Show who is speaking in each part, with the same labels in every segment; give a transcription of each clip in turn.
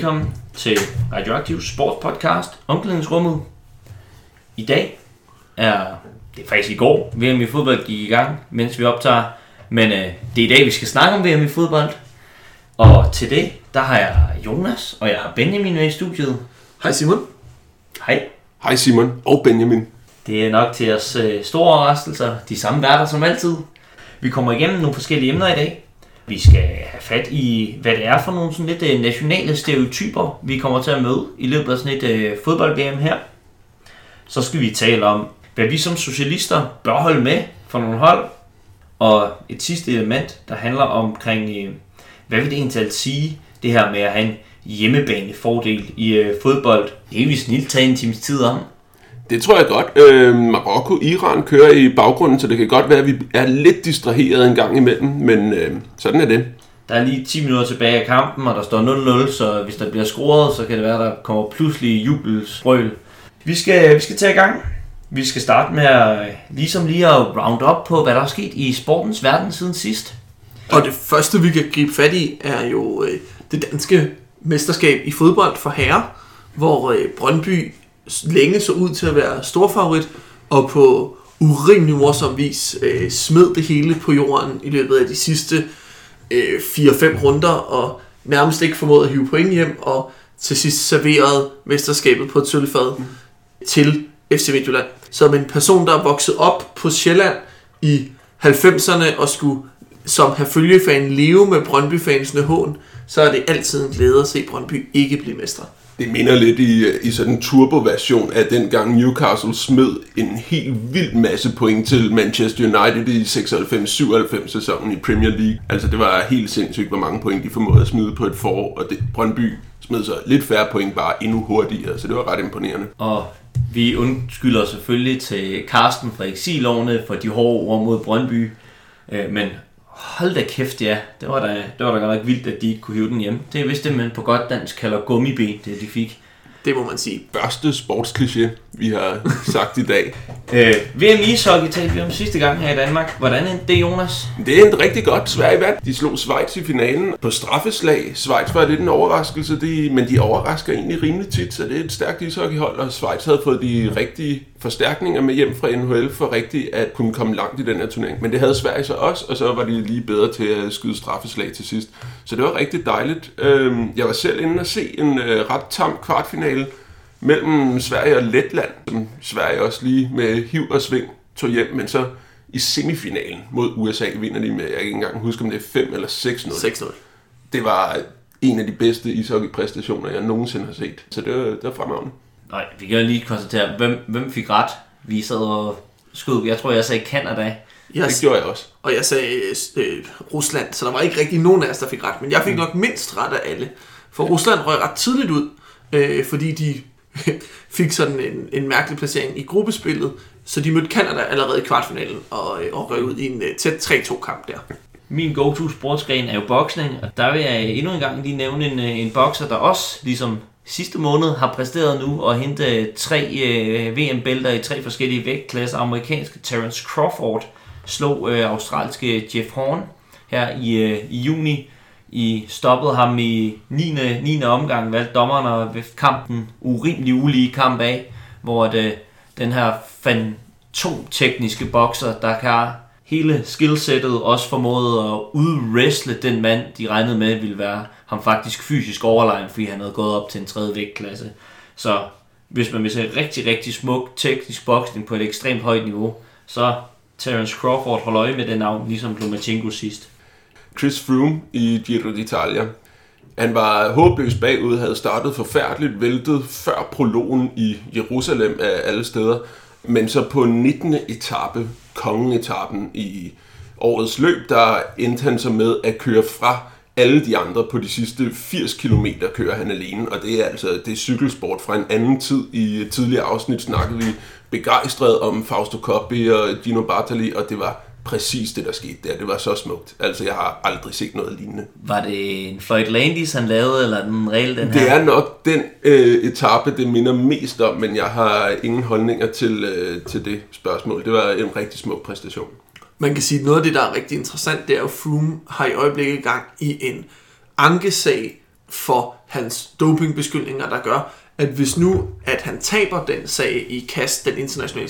Speaker 1: velkommen til Radioaktiv Sportspodcast Omklædningsrummet. I dag er, det er faktisk i går, VM i fodbold gik i gang, mens vi optager. Men øh, det er i dag, vi skal snakke om VM i fodbold. Og til det, der har jeg Jonas, og jeg har Benjamin med i studiet.
Speaker 2: Hej Simon.
Speaker 1: Hej.
Speaker 3: Hej Simon og Benjamin.
Speaker 1: Det er nok til os øh, store overraskelser, de samme værter som altid. Vi kommer igennem nogle forskellige emner i dag. Vi skal have fat i, hvad det er for nogle sådan lidt øh, nationale stereotyper, vi kommer til at møde i løbet af sådan et øh, fodbold-VM her. Så skal vi tale om, hvad vi som socialister bør holde med for nogle hold. Og et sidste element, der handler omkring, øh, hvad vil det egentlig sige, det her med at have en hjemmebanefordel i øh, fodbold. Det er vi snilt tage en times tid om.
Speaker 3: Det tror jeg godt. Øh, Marokko, Iran kører i baggrunden, så det kan godt være, at vi er lidt distraheret en gang imellem, men øh, sådan er det.
Speaker 1: Der er lige 10 minutter tilbage af kampen, og der står 0-0, så hvis der bliver scoret, så kan det være, at der kommer pludselig jubelsbrøl. Vi skal, vi skal tage i gang. Vi skal starte med at, ligesom lige at round up på, hvad der er sket i sportens verden siden sidst.
Speaker 2: Og det første, vi kan gribe fat i, er jo øh, det danske mesterskab i fodbold for herrer, hvor øh, Brøndby længe så ud til at være storfavorit, og på urimelig morsom vis øh, smed det hele på jorden i løbet af de sidste øh, 4-5 runder, og nærmest ikke formåede at hive point hjem, og til sidst serverede mesterskabet på et sølvfad mm. til FC Midtjylland. Som en person, der er vokset op på Sjælland i 90'erne og skulle som have følgefan leve med Brøndby-fansene hån, så er det altid en glæde at se Brøndby ikke blive mestre.
Speaker 3: Det minder lidt i, øh, i sådan en turbo-version af dengang Newcastle smed en helt vild masse point til Manchester United i 96-97 sæsonen i Premier League. Altså det var helt sindssygt, hvor mange point de formåede at smide på et forår, og det, Brøndby smed så lidt færre point, bare endnu hurtigere, så det var ret imponerende.
Speaker 1: Og vi undskylder selvfølgelig til Carsten fra eksilovne for de hårde ord mod Brøndby, øh, men Hold da kæft, ja. Det var da, det var da godt nok vildt, at de ikke kunne hive den hjem. Det er vist det, man på godt dansk kalder gummiben, det de fik.
Speaker 2: Det må man sige.
Speaker 3: Første sportskliché, vi har sagt i dag.
Speaker 1: øh, VM ishockey talte vi om sidste gang her i Danmark. Hvordan er det, Jonas?
Speaker 3: Det er en rigtig godt. Sverige vandt. De slog Schweiz i finalen på straffeslag. Schweiz var lidt en overraskelse, de, men de overrasker egentlig rimelig tit, så det er et stærkt ishockeyhold, og Schweiz havde fået de rigtige forstærkninger med hjem fra NHL for rigtigt at kunne komme langt i den her turnering. Men det havde Sverige så også, og så var de lige bedre til at skyde straffeslag til sidst. Så det var rigtig dejligt. Øhm, jeg var selv inde og se en øh, ret tam kvartfinale mellem Sverige og Letland, som Sverige også lige med hiv og sving tog hjem, men så i semifinalen mod USA vinder de med, jeg kan ikke engang huske, om det er 5 eller 6-0.
Speaker 2: 6-0.
Speaker 3: Det var en af de bedste ishockeypræstationer, jeg nogensinde har set. Så det var, det var fremragende.
Speaker 1: Nej, vi kan lige konstatere, hvem, hvem fik ret? Vi sad og skød, jeg tror, jeg sagde Canada.
Speaker 3: Jeg, det gjorde jeg også.
Speaker 2: Og jeg sagde øh, Rusland, så der var ikke rigtig nogen af os, der fik ret. Men jeg fik mm. nok mindst ret af alle. For Rusland røg ret tidligt ud, øh, fordi de fik sådan en, en mærkelig placering i gruppespillet, så de mødte Canada allerede i kvartfinalen og, øh, og røg ud i en øh, tæt 3-2 kamp der.
Speaker 1: Min go-to sportsgren er jo boksning, og der vil jeg endnu en gang lige nævne en, øh, en bokser, der også, ligesom sidste måned, har præsteret nu og hente tre øh, VM-bælter i tre forskellige vægtklasser. Amerikanske Terence Crawford slog øh, australske Jeff Horn her i, øh, i juni i stoppede ham i 9. 9. omgang, valgte dommerne ved kampen urimelig ulige kamp af, hvor det, øh, den her fantomtekniske bokser, der kan hele skillsættet også formåede at udwrestle den mand, de regnede med ville være ham faktisk fysisk overlegen, fordi han havde gået op til en tredje vægtklasse. Så hvis man vil se rigtig, rigtig smuk teknisk boksning på et ekstremt højt niveau, så Terence Crawford holder øje med den navn, ligesom Lomachenko sidst.
Speaker 3: Chris Froome i Giro d'Italia. Han var håbløst bagud, havde startet forfærdeligt, væltet før prologen i Jerusalem af alle steder. Men så på 19. etape, kongenetappen i årets løb, der endte han så med at køre fra alle de andre på de sidste 80 km kører han alene, og det er altså det er cykelsport fra en anden tid. I et tidligere afsnit snakkede vi begejstret om Fausto Coppi og Gino Bartali, og det var præcis det, der skete der. Det var så smukt. Altså, jeg har aldrig set noget lignende.
Speaker 1: Var det en Floyd Landis, han lavede, eller den regel, den
Speaker 3: her? Det er nok den øh, etape, det minder mest om, men jeg har ingen holdninger til, øh, til det spørgsmål. Det var en rigtig smuk præstation.
Speaker 2: Man kan sige, at noget af det, der er rigtig interessant, det er, at Froome har i øjeblikket gang i en ankesag for hans dopingbeskyldninger, der gør, at hvis nu, at han taber den sag i KAST, den internationale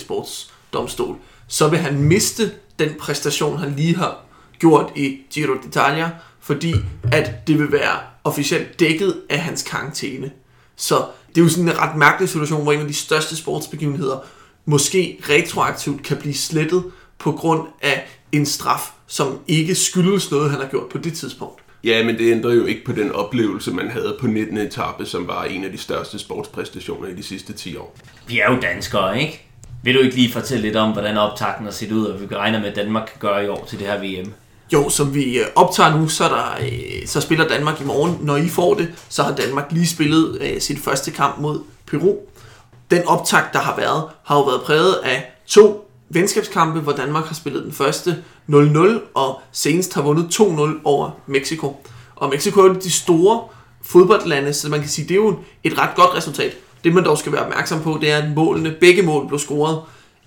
Speaker 2: sportsdomstol, så vil han miste den præstation, han lige har gjort i Giro d'Italia, fordi at det vil være officielt dækket af hans karantæne. Så det er jo sådan en ret mærkelig situation, hvor en af de største sportsbegivenheder måske retroaktivt kan blive slettet på grund af en straf, som ikke skyldes noget, han har gjort på det tidspunkt.
Speaker 3: Ja, men det ændrer jo ikke på den oplevelse, man havde på 19. etape, som var en af de største sportspræstationer i de sidste 10 år.
Speaker 1: Vi er jo danskere, ikke? Vil du ikke lige fortælle lidt om, hvordan optakten har set ud, og vi regner med, at Danmark kan gøre i år til det her VM?
Speaker 2: Jo, som vi øh, optager nu, så, der, øh, så spiller Danmark i morgen. Når I får det, så har Danmark lige spillet øh, sit første kamp mod Peru. Den optakt, der har været, har jo været præget af to venskabskampe, hvor Danmark har spillet den første 0-0, og senest har vundet 2-0 over Mexico. Og Mexico er jo de store fodboldlande, så man kan sige, det er jo et ret godt resultat. Det man dog skal være opmærksom på, det er, at målene, begge mål blev scoret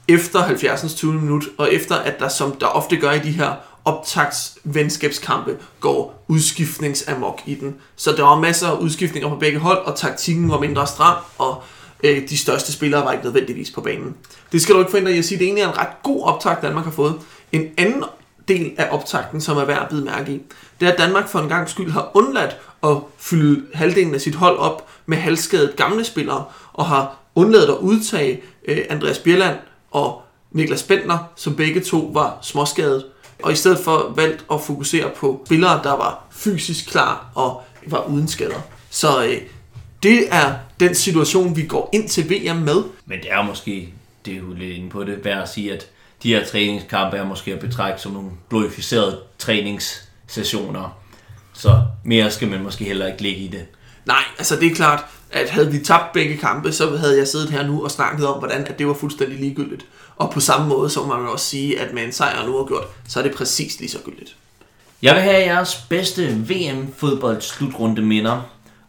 Speaker 2: efter 70. 20. minut, og efter at der, som der ofte gør i de her optakts venskabskampe, går udskiftningsamok i den. Så der var masser af udskiftninger på begge hold, og taktikken var mindre stram, og øh, de største spillere var ikke nødvendigvis på banen. Det skal du ikke forhindre i at sige, det egentlig er en ret god optakt, Danmark har fået. En anden del af optakten, som er værd at bide mærke i, det er, at Danmark for en gang skyld har undladt at fylde halvdelen af sit hold op med halvskadet gamle spillere, og har undladt at udtage øh, Andreas Bjelland og Niklas Bentner, som begge to var småskadet, og i stedet for valgt at fokusere på spillere, der var fysisk klar og var uden skader. Så øh, det er den situation, vi går ind til VM med.
Speaker 1: Men det er måske, det er jo lidt inde på det, værd at sige, at de her træningskampe er måske at betragte som nogle glorificerede træningssessioner. Så mere skal man måske heller ikke ligge i det.
Speaker 2: Nej, altså det er klart, at havde vi tabt begge kampe, så havde jeg siddet her nu og snakket om, hvordan at det var fuldstændig ligegyldigt. Og på samme måde, så må man også sige, at med en sejr nu har gjort, så er det præcis lige så gyldigt.
Speaker 1: Jeg vil have jeres bedste VM-fodbold slutrunde minder.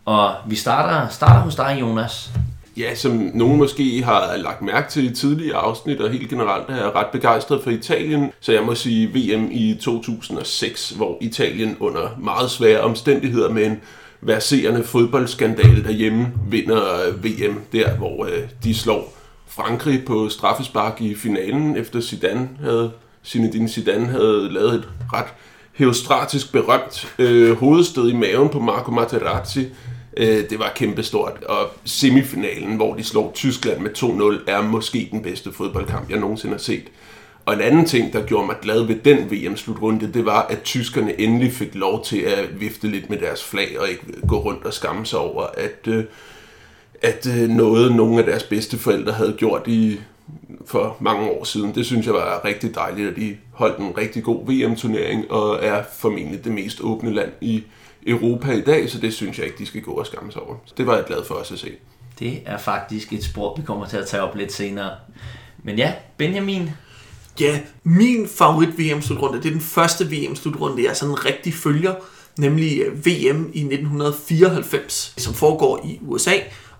Speaker 1: Og vi starter, starter hos dig, Jonas.
Speaker 3: Ja, som nogen måske har lagt mærke til i tidligere afsnit, og helt generelt er jeg ret begejstret for Italien. Så jeg må sige VM i 2006, hvor Italien under meget svære omstændigheder med en verserende fodboldskandale derhjemme vinder øh, VM der, hvor øh, de slår Frankrig på straffespark i finalen, efter Zidane havde, Zinedine Zidane havde lavet et ret heostratisk berømt øh, hovedstød i maven på Marco Materazzi. Øh, det var kæmpestort. Og semifinalen, hvor de slog Tyskland med 2-0, er måske den bedste fodboldkamp, jeg nogensinde har set. Og en anden ting, der gjorde mig glad ved den VM-slutrunde, det var, at tyskerne endelig fik lov til at vifte lidt med deres flag og ikke gå rundt og skamme sig over, at, øh, at øh, noget, nogle af deres bedste forældre havde gjort i for mange år siden. Det synes jeg var rigtig dejligt, at de holdt en rigtig god VM-turnering og er formentlig det mest åbne land i Europa i dag, så det synes jeg ikke, de skal gå og skamme sig over. Så det var jeg glad for os at se.
Speaker 1: Det er faktisk et spor, vi kommer til at tage op lidt senere. Men ja, Benjamin,
Speaker 2: Ja, min favorit VM-slutrunde, det er den første VM-slutrunde, jeg sådan rigtig følger, nemlig øh, VM i 1994, som foregår i USA,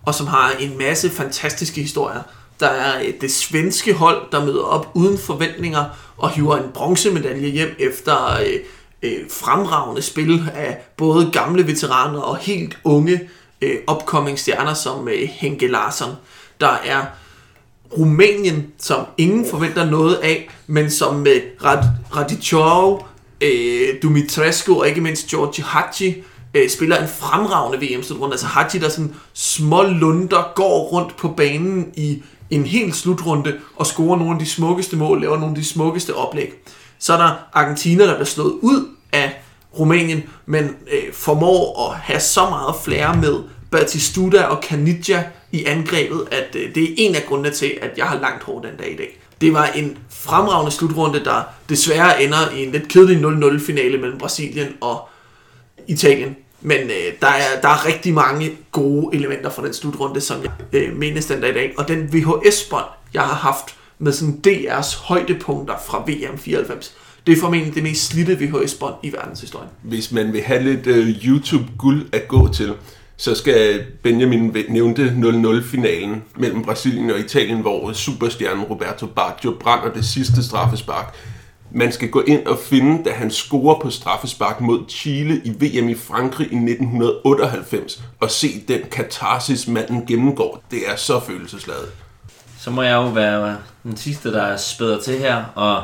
Speaker 2: og som har en masse fantastiske historier. Der er øh, det svenske hold, der møder op uden forventninger og hiver en bronzemedalje hjem efter øh, fremragende spil af både gamle veteraner og helt unge øh, upcoming stjerner som øh, Henke Larsson. Der er Rumænien, som ingen forventer noget af, men som med Rad Radicov, øh, Dumitrescu og ikke mindst Georgi Hachi øh, spiller en fremragende VM-slutrunde. Altså Hachi, der sådan små lunder går rundt på banen i en helt slutrunde og scorer nogle af de smukkeste mål, laver nogle af de smukkeste oplæg. Så er der Argentina, der bliver slået ud af Rumænien, men øh, formår at have så meget flere med Batistuta og Caniggia i angrebet, at øh, det er en af grundene til, at jeg har langt hårdt den dag i dag. Det var en fremragende slutrunde, der desværre ender i en lidt kedelig 0-0 finale mellem Brasilien og Italien. Men øh, der, er, der er rigtig mange gode elementer fra den slutrunde, som jeg øh, menes den dag i dag. Og den VHS-bånd, jeg har haft med sådan DR's højdepunkter fra VM 94, det er formentlig det mest slidte VHS-bånd i verdenshistorien.
Speaker 3: Hvis man vil have lidt uh, YouTube-guld at gå til, så skal Benjamin nævnte 0-0-finalen mellem Brasilien og Italien, hvor superstjernen Roberto Baggio brænder det sidste straffespark man skal gå ind og finde, da han scorer på straffespark mod Chile i VM i Frankrig i 1998, og se den katarsis, manden gennemgår. Det er så følelsesladet.
Speaker 1: Så må jeg jo være den sidste, der spæder til her, og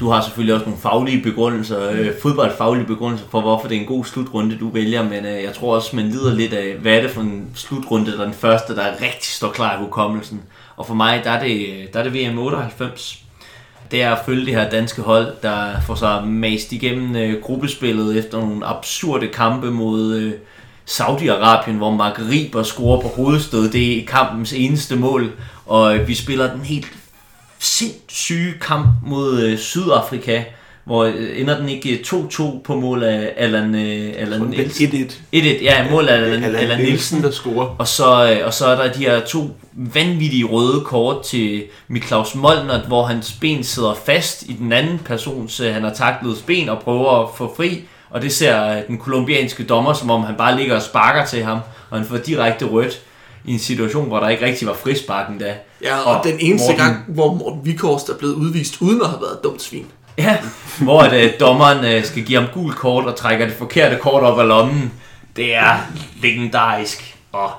Speaker 1: du har selvfølgelig også nogle faglige begrundelser, øh, fodboldfaglige begrundelser for, hvorfor det er en god slutrunde, du vælger, men øh, jeg tror også, man lider lidt af, hvad er det for en slutrunde, der er den første, der rigtig står klar i hukommelsen. Og for mig, der er det, der er det VM 98. Det er at følge det her danske hold, der får sig mast igennem øh, gruppespillet efter nogle absurde kampe mod øh, Saudi-Arabien, hvor Mark Riber scorer på hovedstød. Det er kampens eneste mål, og øh, vi spiller den helt sindssyge kamp mod øh, Sydafrika, hvor øh, ender den ikke 2-2 på mål af Allan, øh, Allan Nielsen.
Speaker 3: 1-1.
Speaker 1: 1-1, ja, mål af Allan,
Speaker 3: Allan
Speaker 1: Allan Nielsen.
Speaker 3: der scorer.
Speaker 1: Og så, øh, og så er der de her to vanvittige røde kort til Miklaus Molnert, hvor hans ben sidder fast i den anden persons, øh, han har taklet ben og prøver at få fri. Og det ser øh, den kolumbianske dommer, som om han bare ligger og sparker til ham, og han får direkte rødt i en situation, hvor der ikke rigtig var frisparken da.
Speaker 2: Ja, og,
Speaker 1: Og
Speaker 2: den eneste
Speaker 1: Morten-
Speaker 2: gang, hvor Morten Vikhorst er blevet udvist, uden at have været et dumt svin.
Speaker 1: Ja, hvor at, øh, dommeren øh, skal give ham gul kort og trækker det forkerte kort op af lommen. Det er legendarisk. Og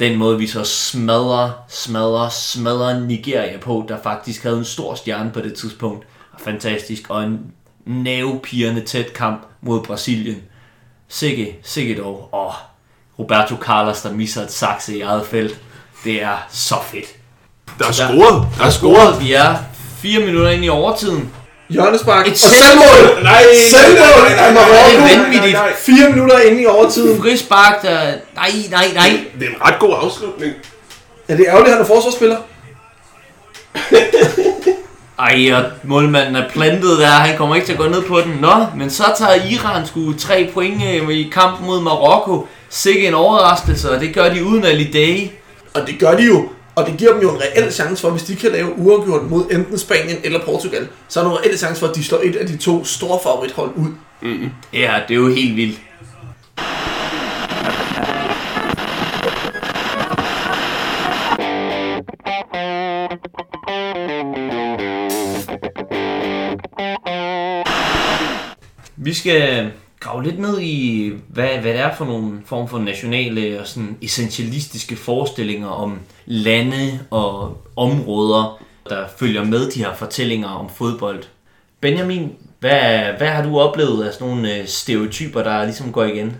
Speaker 1: den måde, vi så smadrer, smadrer, smadrer Nigeria på, der faktisk havde en stor stjerne på det tidspunkt. Fantastisk. Og en nervepirrende tæt kamp mod Brasilien. Sikke, sikke dog. Og Roberto Carlos, der misser et sakse i eget felt. Det er så fedt.
Speaker 3: Der er scoret. Der er scoret.
Speaker 1: Vi er fire minutter ind i overtiden.
Speaker 2: Hjørnespark.
Speaker 1: Et
Speaker 2: og
Speaker 1: selvmål!
Speaker 3: Nej,
Speaker 2: Selvmål af Marokko.
Speaker 1: Det er vanvittigt.
Speaker 2: Fire minutter inde i overtiden.
Speaker 1: Frispark, der... Nej, nej, nej.
Speaker 3: Det er en ret god afslutning.
Speaker 2: Ja, det er ærgerligt, at han er forsvarsspiller.
Speaker 1: Ej, og målmanden er plantet der, han kommer ikke til at gå ned på den. Nå, men så tager Iran sgu tre point øh, i kampen mod Marokko. Sikke en overraskelse, og det gør de uden Ali Day.
Speaker 2: Og det gør de jo. Og det giver dem jo en reel chance for, hvis de kan lave uafgjort mod enten Spanien eller Portugal, så er der en reel chance for, at de slår et af de to store favorithold ud.
Speaker 1: Ja, det er jo helt vildt. Vi skal grave lidt ned i, hvad, hvad det er for nogle form for nationale og sådan essentialistiske forestillinger om lande og områder, der følger med de her fortællinger om fodbold. Benjamin, hvad, hvad har du oplevet af sådan nogle øh, stereotyper, der ligesom går igen?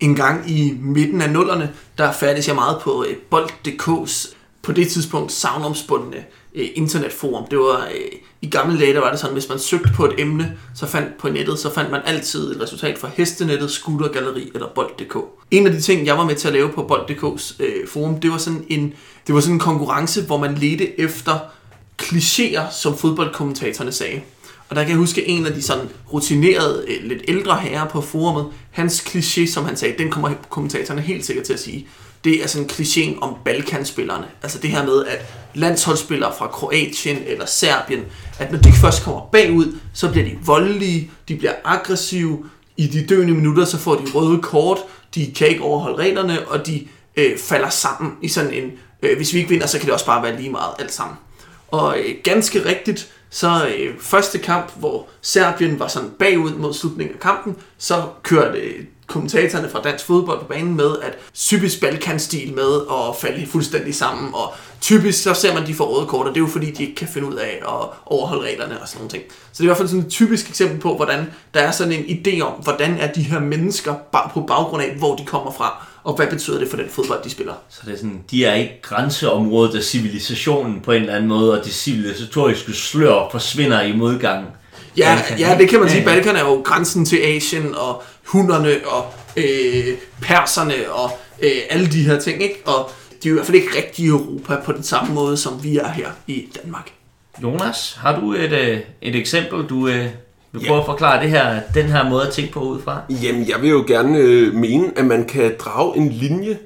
Speaker 2: En gang i midten af nullerne, der fandtes jeg meget på øh, bold.dk's på det tidspunkt savnomspundne øh, internetforum. Det var øh, i gamle dage, der var det sådan, hvis man søgte på et emne, så fandt på nettet, så fandt man altid et resultat fra Hestenettet, Scootergalleri eller Bold.dk. En af de ting, jeg var med til at lave på Bold.dk's øh, forum, det var sådan en, det var sådan en konkurrence, hvor man ledte efter klichéer, som fodboldkommentatorerne sagde. Og der kan jeg huske en af de sådan rutinerede, øh, lidt ældre herrer på forumet, hans kliché, som han sagde, den kommer kommentatorerne helt sikkert til at sige. Det er sådan klichéen om Balkanspillerne. Altså det her med, at landsholdsspillere fra Kroatien eller Serbien, at når de først kommer bagud, så bliver de voldelige, de bliver aggressive, i de døende minutter, så får de røde kort, de kan ikke overholde reglerne, og de øh, falder sammen i sådan en, øh, hvis vi ikke vinder, så kan det også bare være lige meget alt sammen. Og øh, ganske rigtigt, så øh, første kamp, hvor Serbien var sådan bagud mod slutningen af kampen, så kørte øh, kommentatorerne fra dansk fodbold på banen med, at typisk Balkan-stil med at falde fuldstændig sammen, og typisk så ser man, de får røde kort, og det er jo fordi, de ikke kan finde ud af at overholde reglerne og sådan nogle ting. Så det er i hvert fald sådan et typisk eksempel på, hvordan der er sådan en idé om, hvordan er de her mennesker på baggrund af, hvor de kommer fra, og hvad betyder det for den fodbold, de spiller.
Speaker 1: Så det er sådan, de er ikke grænseområdet af civilisationen på en eller anden måde, og det civilisatoriske slør forsvinder i modgangen.
Speaker 2: Ja,
Speaker 1: Balkan,
Speaker 2: ja, det kan man sige.
Speaker 1: Ja, ja.
Speaker 2: Balkan er jo grænsen til Asien og hunderne og øh, perserne og øh, alle de her ting, ikke? Og de er jo i hvert fald ikke rigtig i Europa på den samme måde, som vi er her i Danmark.
Speaker 1: Jonas, har du et, øh, et eksempel, du øh, vil
Speaker 3: Ja.
Speaker 1: prøve at forklare det her, den her måde at tænke på ud fra?
Speaker 3: Jamen, jeg vil jo gerne øh, mene, at man kan drage en linje,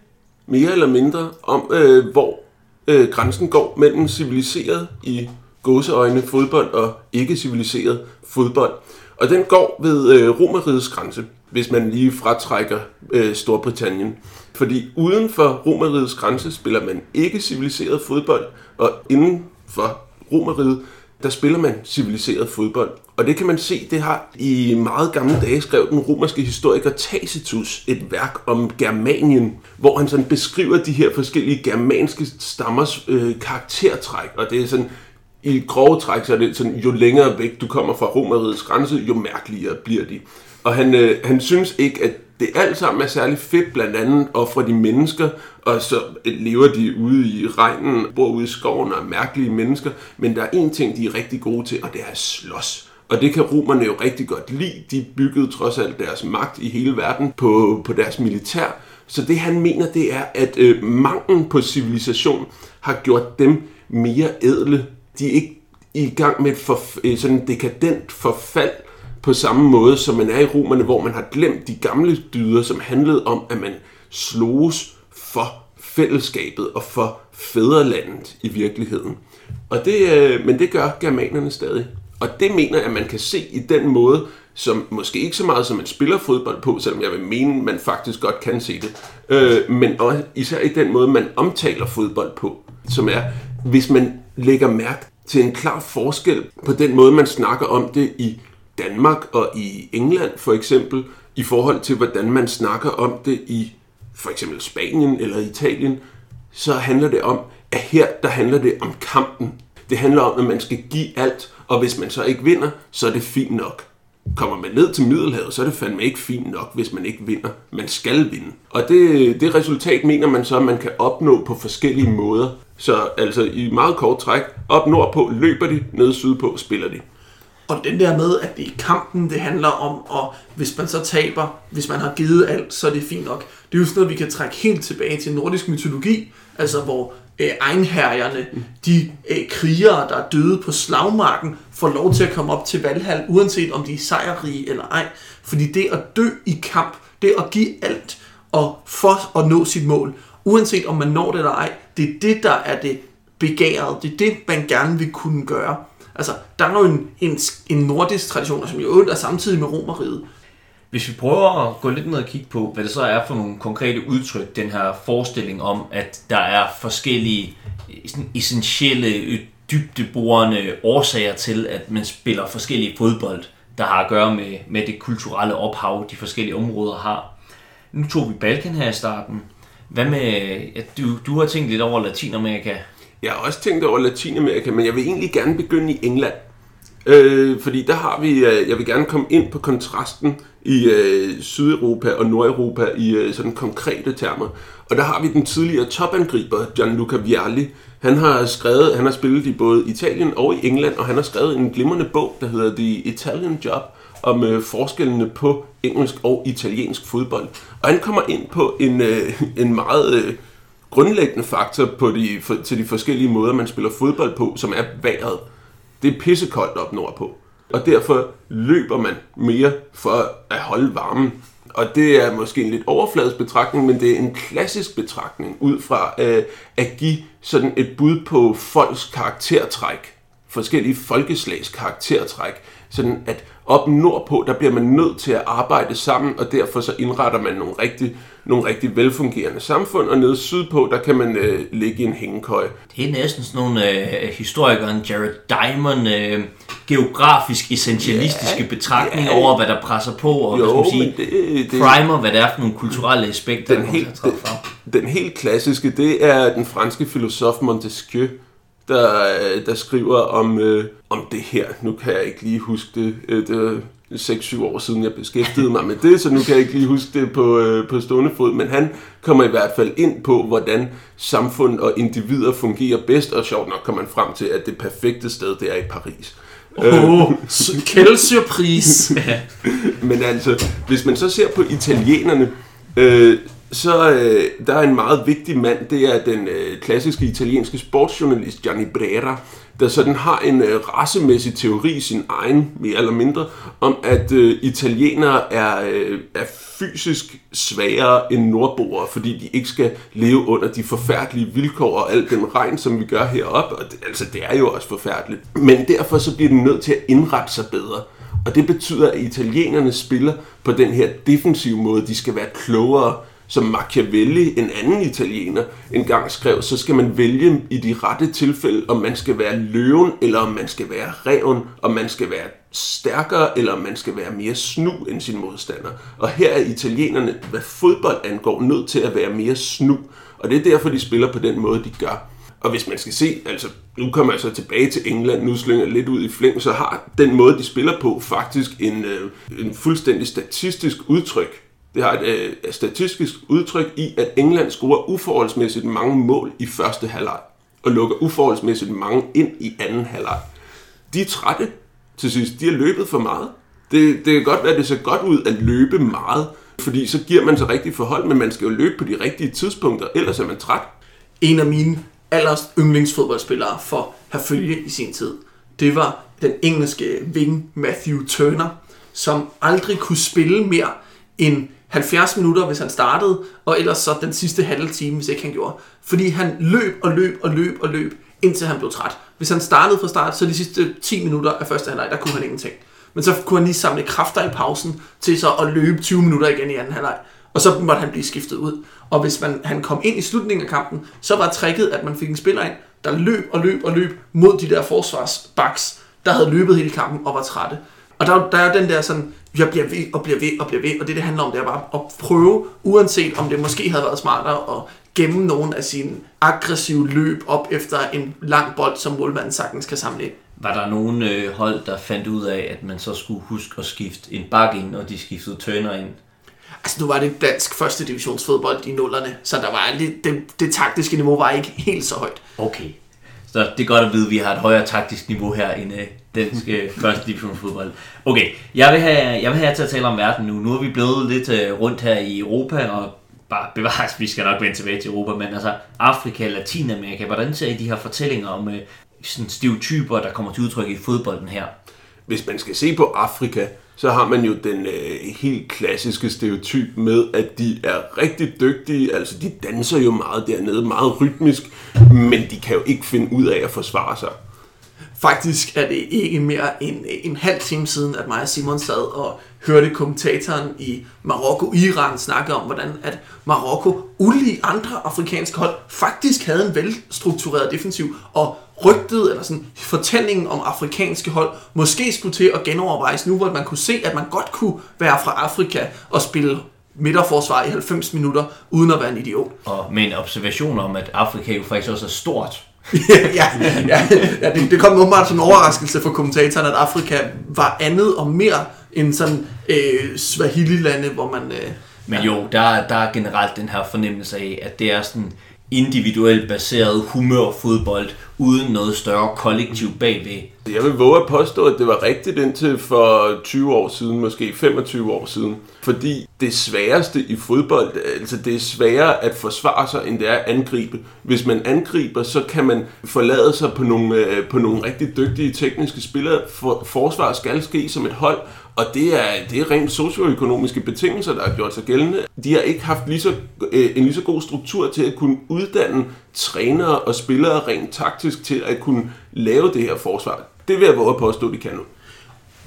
Speaker 3: mere eller mindre, om øh, hvor øh, grænsen går mellem civiliseret i gåseøjne fodbold og ikke civiliseret fodbold. Og den går ved øh, Romerrigets grænse, hvis man lige fratrækker øh, Storbritannien. Fordi uden for Romerrigets grænse spiller man ikke civiliseret fodbold, og inden for Romerriget, der spiller man civiliseret fodbold. Og det kan man se, det har i meget gamle dage skrev den romerske historiker Tacitus et værk om Germanien, hvor han sådan beskriver de her forskellige germanske stammers øh, karaktertræk. Og det er sådan, i grove træk, så er det sådan, jo længere væk du kommer fra romerigets grænse, jo mærkeligere bliver de. Og han, øh, han synes ikke, at det alt sammen er særlig fedt, blandt andet ofre de mennesker, og så lever de ude i regnen, bor ude i skoven og er mærkelige mennesker. Men der er en ting, de er rigtig gode til, og det er at slås. Og det kan romerne jo rigtig godt lide. De byggede trods alt deres magt i hele verden på, på deres militær. Så det han mener, det er, at øh, manglen på civilisation har gjort dem mere ædle. De er ikke i gang med et for, øh, sådan dekadent forfald, på samme måde, som man er i romerne, hvor man har glemt de gamle dyder, som handlede om, at man sloges for fællesskabet og for fædrelandet i virkeligheden. Og det, øh, men det gør germanerne stadig. Og det mener jeg, at man kan se i den måde, som måske ikke så meget som man spiller fodbold på, selvom jeg vil mene, man faktisk godt kan se det, øh, men også især i den måde, man omtaler fodbold på, som er, hvis man lægger mærke til en klar forskel på den måde, man snakker om det i Danmark og i England for eksempel, i forhold til hvordan man snakker om det i for eksempel Spanien eller Italien, så handler det om, at her der handler det om kampen. Det handler om, at man skal give alt, og hvis man så ikke vinder, så er det fint nok. Kommer man ned til Middelhavet, så er det fandme ikke fint nok, hvis man ikke vinder. Man skal vinde. Og det, det resultat mener man så, at man kan opnå på forskellige måder. Så altså i meget kort træk, op nordpå løber de, ned sydpå spiller de.
Speaker 2: Og den der med, at det er kampen, det handler om, og hvis man så taber, hvis man har givet alt, så er det fint nok. Det er jo sådan noget, vi kan trække helt tilbage til nordisk mytologi, altså hvor øh, egenherjerne, de øh, krigere, der er døde på slagmarken, får lov til at komme op til Valhall, uanset om de er sejrrige eller ej. Fordi det at dø i kamp, det at give alt, og for at nå sit mål, uanset om man når det eller ej, det er det, der er det begæret. Det er det, man gerne vil kunne gøre. Altså, der er jo en, en, en nordisk tradition, som jo er samtidig med romeriet.
Speaker 1: Hvis vi prøver at gå lidt ned og kigge på, hvad det så er for nogle konkrete udtryk, den her forestilling om, at der er forskellige øh, sådan essentielle, øh, dybdeborende årsager til, at man spiller forskellige fodbold, der har at gøre med, med det kulturelle ophav, de forskellige områder har. Nu tog vi Balkan her i starten. Hvad med, at du, du har tænkt lidt over Latinamerika.
Speaker 3: Jeg har også tænkt over Latinamerika, men jeg vil egentlig gerne begynde i England. Øh, fordi der har vi, øh, jeg vil gerne komme ind på kontrasten i øh, Sydeuropa og Nordeuropa i øh, sådan konkrete termer. Og der har vi den tidligere topangriber, Gianluca Vialli. Han har skrevet, han har spillet i både Italien og i England, og han har skrevet en glimrende bog, der hedder The Italian Job, om øh, forskellene på engelsk og italiensk fodbold. Og han kommer ind på en, øh, en meget øh, grundlæggende faktor på de, for, til de forskellige måder, man spiller fodbold på, som er vejret. Det er pissekoldt op nordpå. Og derfor løber man mere for at holde varmen. Og det er måske en lidt overfladisk betragtning, men det er en klassisk betragtning ud fra øh, at give sådan et bud på folks karaktertræk. Forskellige folkeslags karaktertræk. Sådan at op nordpå, der bliver man nødt til at arbejde sammen, og derfor så indretter man nogle rigtig, nogle rigtig velfungerende samfund, og nede sydpå, der kan man øh, ligge i en hængekøj.
Speaker 1: Det er næsten sådan nogle øh, historikeren Jared Diamond øh, geografisk essentialistiske ja, betragtninger ja, over, hvad der presser på, og jo, hvad skal man sige, det, det, primer, hvad det er for nogle kulturelle aspekter,
Speaker 3: den, helt, den, den helt klassiske, det er den franske filosof Montesquieu, der, der skriver om, øh, om det her. Nu kan jeg ikke lige huske det. Øh, det er 6-7 år siden, jeg beskæftigede mig med det, så nu kan jeg ikke lige huske det på, øh, på stående fod. Men han kommer i hvert fald ind på, hvordan samfund og individer fungerer bedst, og sjovt nok kommer man frem til, at det perfekte sted, det er i Paris.
Speaker 2: Åh, oh, surprise!
Speaker 3: Men altså, hvis man så ser på italienerne, øh, så øh, der er en meget vigtig mand, det er den øh, klassiske italienske sportsjournalist Gianni Brera, der sådan har en øh, racemæssig teori, sin egen mere eller mindre, om at øh, italienere er, øh, er fysisk svagere end nordboere, fordi de ikke skal leve under de forfærdelige vilkår og al den regn, som vi gør heroppe. Og det, altså, det er jo også forfærdeligt. Men derfor så bliver de nødt til at indrette sig bedre. Og det betyder, at italienerne spiller på den her defensive måde. De skal være klogere, som Machiavelli, en anden italiener, engang skrev, så skal man vælge i de rette tilfælde, om man skal være løven, eller om man skal være reven, om man skal være stærkere, eller om man skal være mere snu end sin modstander. Og her er italienerne, hvad fodbold angår, nødt til at være mere snu. Og det er derfor, de spiller på den måde, de gør. Og hvis man skal se, altså nu kommer jeg så tilbage til England, nu slynger jeg lidt ud i flæng, så har den måde, de spiller på, faktisk en, øh, en fuldstændig statistisk udtryk. Det har et øh, statistisk udtryk i, at England scorer uforholdsmæssigt mange mål i første halvleg, og lukker uforholdsmæssigt mange ind i anden halvleg. De er trætte til sidst. De har løbet for meget. Det, det kan godt være, at det ser godt ud at løbe meget, fordi så giver man sig rigtig forhold, men man skal jo løbe på de rigtige tidspunkter, ellers er man træt.
Speaker 2: En af mine allers yndlingsfodboldspillere for Herfølge i sin tid, det var den engelske wing Matthew Turner, som aldrig kunne spille mere end 70 minutter, hvis han startede, og ellers så den sidste halve time, hvis ikke han gjorde. Fordi han løb og løb og løb og løb, indtil han blev træt. Hvis han startede fra start, så de sidste 10 minutter af første halvleg, der kunne han ingenting. Men så kunne han lige samle kræfter i pausen til så at løbe 20 minutter igen i anden halvleg. Og så måtte han blive skiftet ud. Og hvis man, han kom ind i slutningen af kampen, så var tricket, at man fik en spiller ind, der løb og løb og løb mod de der forsvarsbaks, der havde løbet hele kampen og var trætte. Og der, der er den der sådan, jeg bliver ved og bliver ved og bliver ved, og det det handler om, det er bare at prøve, uanset om det måske havde været smartere at gemme nogle af sine aggressive løb op efter en lang bold, som målmanden sagtens kan samle ind.
Speaker 1: Var der nogen øh, hold, der fandt ud af, at man så skulle huske at skifte en bak ind, og de skiftede tøner ind?
Speaker 2: Altså nu var det dansk første divisionsfodbold i nullerne, så der var lidt, det, det taktiske niveau var ikke helt så højt.
Speaker 1: Okay. Så det er godt at vide, at vi har et højere taktisk niveau her end øh, dansk første division fodbold. Okay, jeg vil, have, jeg vil have jer til at tale om verden nu. Nu er vi blevet lidt øh, rundt her i Europa, og bare bevares, vi skal nok vende tilbage til Europa, men altså Afrika, Latinamerika, hvordan ser I de her fortællinger om øh, sådan stereotyper, der kommer til udtryk i fodbolden her?
Speaker 3: Hvis man skal se på Afrika, så har man jo den øh, helt klassiske stereotyp med, at de er rigtig dygtige. Altså, de danser jo meget dernede, meget rytmisk, men de kan jo ikke finde ud af at forsvare sig.
Speaker 2: Faktisk er det ikke mere end øh, en halv time siden, at mig og Simon sad og hørte kommentatoren i Marokko-Iran snakke om, hvordan at Marokko, ulige andre afrikanske hold, faktisk havde en velstruktureret defensiv, og rygtet, eller sådan fortællingen om afrikanske hold, måske skulle til at genovervejes nu, hvor man kunne se, at man godt kunne være fra Afrika og spille midterforsvar i 90 minutter, uden at være en idiot.
Speaker 1: Og med en observation om, at Afrika jo faktisk også er stort.
Speaker 2: ja, ja, ja det, det kom åbenbart som en overraskelse for kommentatoren, at Afrika var andet og mere end sådan øh, Swahili-lande, hvor man... Øh,
Speaker 1: Men jo, der, der er generelt den her fornemmelse af, at det er sådan individuelt baseret humørfodbold, uden noget større kollektiv bagved.
Speaker 3: Jeg vil våge at påstå, at det var rigtigt indtil for 20 år siden, måske 25 år siden. Fordi det sværeste i fodbold, altså det er sværere at forsvare sig, end det er at angribe. Hvis man angriber, så kan man forlade sig på nogle, øh, på nogle rigtig dygtige tekniske spillere. For, forsvar skal ske som et hold, og det er, det er rent socioøkonomiske betingelser, der har gjort sig gældende. De har ikke haft lige så, øh, en lige så god struktur til at kunne uddanne trænere og spillere rent taktisk til at kunne lave det her forsvar. Det vil jeg våge at påstå, de kan nu.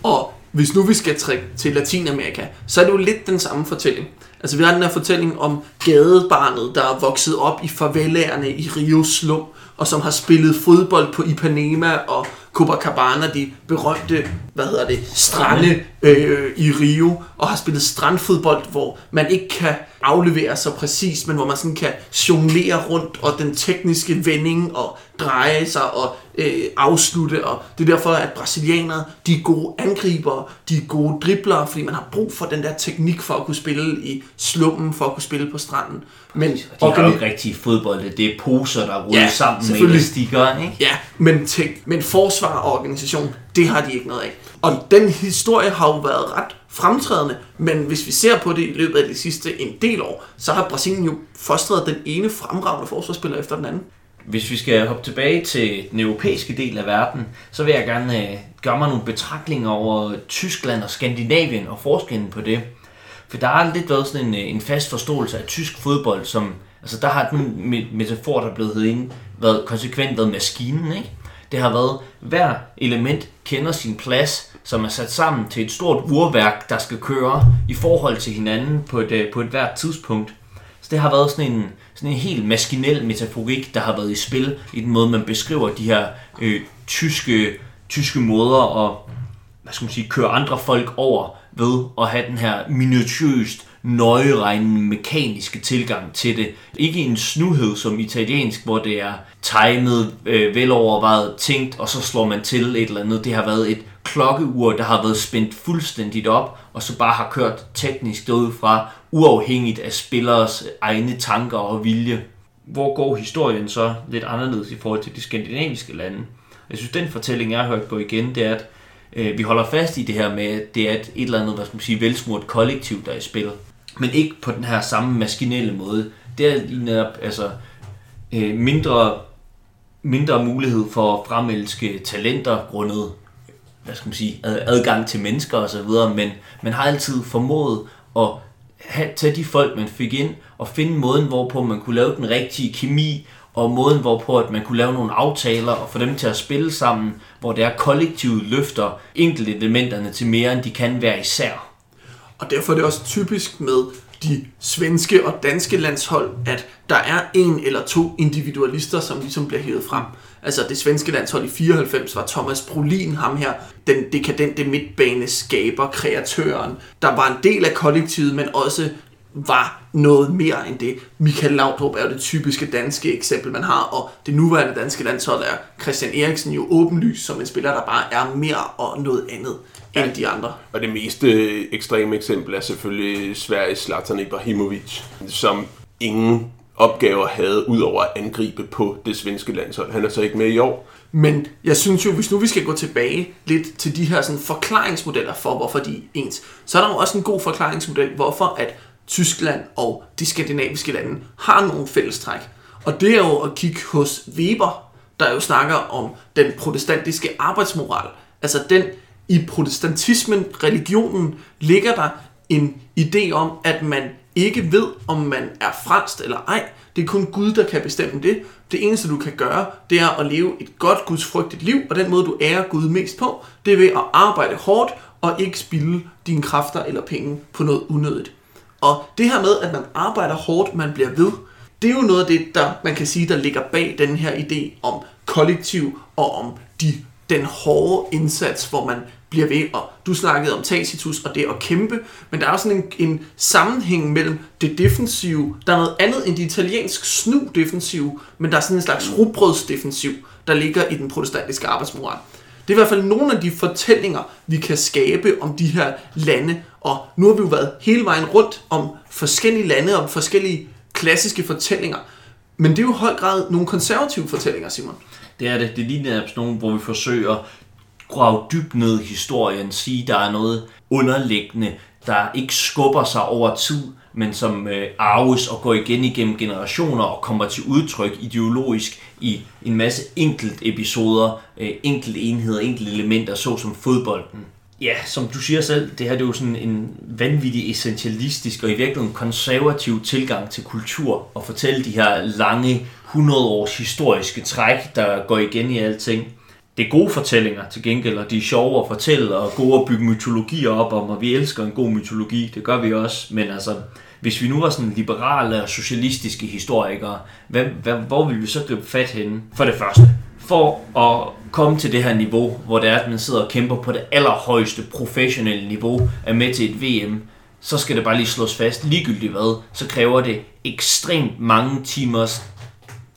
Speaker 2: Og hvis nu vi skal trække til Latinamerika, så er det jo lidt den samme fortælling. Altså vi har den her fortælling om gadebarnet, der er vokset op i favelaerne i Rio Slum, og som har spillet fodbold på Ipanema og Copacabana, de berømte, hvad hedder det, strande øh, i Rio, og har spillet strandfodbold, hvor man ikke kan aflevere sig præcis, men hvor man sådan kan jonglere rundt, og den tekniske vending, og dreje sig, og øh, afslutte, og det er derfor, at brasilianere, de er gode angribere, de er gode driblere, fordi man har brug for den der teknik for at kunne spille i slummen, for at kunne spille på stranden.
Speaker 1: Men de har jo ikke rigtig fodbold, det er poser, der ruller ja, sammen med elastikker, ikke?
Speaker 2: Ja, men, tek- men forsvar og organisation, det har de ikke noget af. Og den historie har jo været ret fremtrædende, men hvis vi ser på det i løbet af de sidste en del år, så har Brasilien jo fostret den ene fremragende forsvarsspiller efter den anden.
Speaker 1: Hvis vi skal hoppe tilbage til den europæiske del af verden, så vil jeg gerne øh, gøre mig nogle betragtninger over Tyskland og Skandinavien og forskellen på det. For der har lidt været sådan en, øh, en fast forståelse af tysk fodbold, som, altså der har den metafor, der er blevet heddet ind, været konsekvent været maskinen, ikke? Det har været, hver element kender sin plads, som er sat sammen til et stort urværk, der skal køre i forhold til hinanden på et, øh, på et hvert tidspunkt. Så det har været sådan en, sådan en helt maskinel metaforik, der har været i spil i den måde, man beskriver de her øh, tyske, tyske måder at hvad skal man sige, køre andre folk over ved at have den her minutiøst nøjeregnende mekaniske tilgang til det. Ikke en snuhed som italiensk, hvor det er timet, øh, velovervejet, tænkt, og så slår man til et eller andet. Det har været et klokkeur, der har været spændt fuldstændigt op, og så bare har kørt teknisk fra uafhængigt af spillers egne tanker og vilje. Hvor går historien så lidt anderledes i forhold til de skandinaviske lande? Jeg synes, den fortælling, jeg har hørt gå igen, det er, at øh, vi holder fast i det her med, at det er et, et eller andet, hvad skal man sige, velsmurt kollektiv, der er i spil. Men ikke på den her samme maskinelle måde. Det er lige netop, altså, øh, mindre, mindre mulighed for at fremelske talenter grundet hvad skal man sige, adgang til mennesker og så videre, men man har altid formået at have, tage de folk, man fik ind, og finde måden, hvorpå man kunne lave den rigtige kemi, og måden, hvorpå at man kunne lave nogle aftaler og få dem til at spille sammen, hvor det er kollektivet løfter enkelte elementerne til mere, end de kan være især.
Speaker 2: Og derfor er det også typisk med de svenske og danske landshold, at der er en eller to individualister, som ligesom bliver hævet frem. Altså det svenske landshold i 94 var Thomas Brolin, ham her, den dekadente midtbaneskaber, kreatøren, der var en del af kollektivet, men også var noget mere end det. Michael Laudrup er jo det typiske danske eksempel, man har, og det nuværende danske landshold er Christian Eriksen jo åbenlys som en spiller, der bare er mere og noget andet end de andre.
Speaker 3: Og det mest øh, ekstreme eksempel er selvfølgelig Sveriges Zlatan Ibrahimovic, som ingen opgaver havde, ud over at angribe på det svenske landshold. Han er så ikke med i år.
Speaker 2: Men jeg synes jo, hvis nu vi skal gå tilbage lidt til de her sådan, forklaringsmodeller for, hvorfor de er ens, så er der jo også en god forklaringsmodel, hvorfor at Tyskland og de skandinaviske lande har nogle fællestræk. Og det er jo at kigge hos Weber, der jo snakker om den protestantiske arbejdsmoral. Altså den i protestantismen, religionen, ligger der en idé om, at man ikke ved, om man er fransk eller ej. Det er kun Gud, der kan bestemme det. Det eneste, du kan gøre, det er at leve et godt, gudsfrygtigt liv, og den måde, du ærer Gud mest på, det er ved at arbejde hårdt og ikke spilde dine kræfter eller penge på noget unødigt. Og det her med, at man arbejder hårdt, man bliver ved, det er jo noget af det, der man kan sige, der ligger bag den her idé om kollektiv og om de, den hårde indsats, hvor man bliver ved. Og du snakkede om Tacitus og det at kæmpe, men der er også sådan en, en sammenhæng mellem det defensive. Der er noget andet end det italiensk snu defensive, men der er sådan en slags rugbrødsdefensiv, der ligger i den protestantiske arbejdsmoral. Det er i hvert fald nogle af de fortællinger, vi kan skabe om de her lande. Og nu har vi jo været hele vejen rundt om forskellige lande og forskellige klassiske fortællinger. Men det er jo i høj grad nogle konservative fortællinger, Simon.
Speaker 1: Det er det. Det ligner sådan hvor vi forsøger grave dybt ned i historien, sige, der er noget underliggende, der ikke skubber sig over tid, men som øh, arves og går igen igennem generationer og kommer til udtryk ideologisk i en masse enkelt episoder, øh, enkelt enheder, enkelte elementer, såsom fodbolden. Ja, som du siger selv, det her det er jo sådan en vanvittig essentialistisk og i virkeligheden konservativ tilgang til kultur og fortælle de her lange 100 års historiske træk, der går igen i alting. Det er gode fortællinger til gengæld, og de er sjove at fortælle, og gode at bygge mytologier op om, og vi elsker en god mytologi, det gør vi også, men altså, hvis vi nu var sådan liberale og socialistiske historikere, hvad, hvad, hvor ville vi så gribe fat henne? For det første, for at komme til det her niveau, hvor det er, at man sidder og kæmper på det allerhøjeste professionelle niveau, er med til et VM, så skal det bare lige slås fast, ligegyldigt hvad, så kræver det ekstremt mange timers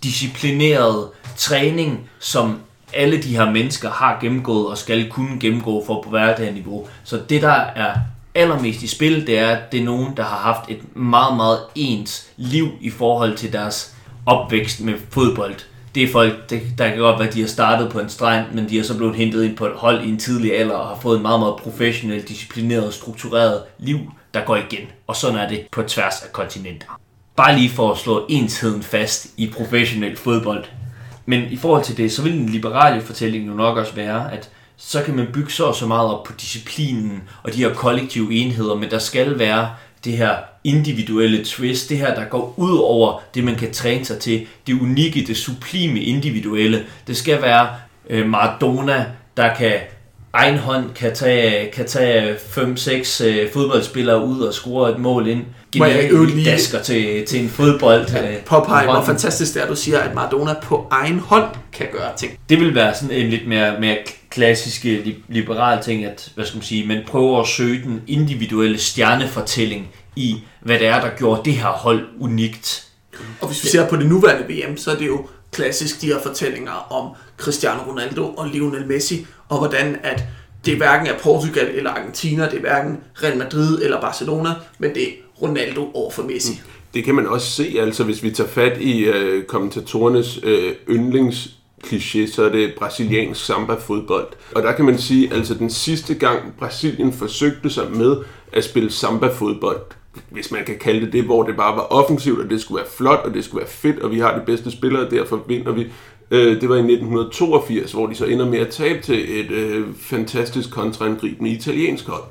Speaker 1: disciplineret træning, som alle de her mennesker har gennemgået og skal kunne gennemgå for at være det her niveau. Så det, der er allermest i spil, det er, at det er nogen, der har haft et meget, meget ens liv i forhold til deres opvækst med fodbold. Det er folk, det, der kan godt være, at de har startet på en strand, men de er så blevet hentet ind på et hold i en tidlig alder og har fået en meget, meget professionel, disciplineret og struktureret liv, der går igen. Og sådan er det på tværs af kontinenter. Bare lige for at slå ensheden fast i professionel fodbold. Men i forhold til det, så vil den liberale fortælling jo nok også være, at så kan man bygge så og så meget op på disciplinen og de her kollektive enheder, men der skal være det her individuelle twist, det her, der går ud over det, man kan træne sig til, det unikke, det sublime individuelle. Det skal være øh, Maradona, der kan egen hånd kan tage, kan tage 5-6 øh, fodboldspillere ud og score et mål ind. Lige... dasker til, til en fodbold. Ja,
Speaker 2: øh, påpege, hvor fantastisk det er, at du siger, at Maradona på egen hånd kan gøre ting.
Speaker 1: Det vil være sådan en lidt mere, mere klassiske li- liberale ting, at hvad skal man sige, man prøver at søge den individuelle stjernefortælling i, hvad det er, der gjorde det her hold unikt.
Speaker 2: Og hvis vi ser på det nuværende VM, så er det jo klassisk de her fortællinger om Cristiano Ronaldo og Lionel Messi, og hvordan at det hverken er Portugal eller Argentina, det er hverken Real Madrid eller Barcelona, men det er Ronaldo over for Messi. Mm.
Speaker 3: Det kan man også se, altså hvis vi tager fat i øh, kommentatorernes øh, yndlings kliché, så er det brasiliansk samba-fodbold. Og der kan man sige, altså den sidste gang Brasilien forsøgte sig med at spille samba-fodbold, hvis man kan kalde det det, hvor det bare var offensivt, og det skulle være flot, og det skulle være fedt, og vi har de bedste spillere, og derfor vinder vi. Øh, det var i 1982, hvor de så ender med at tabe til et øh, fantastisk kontraangribende italiensk hold.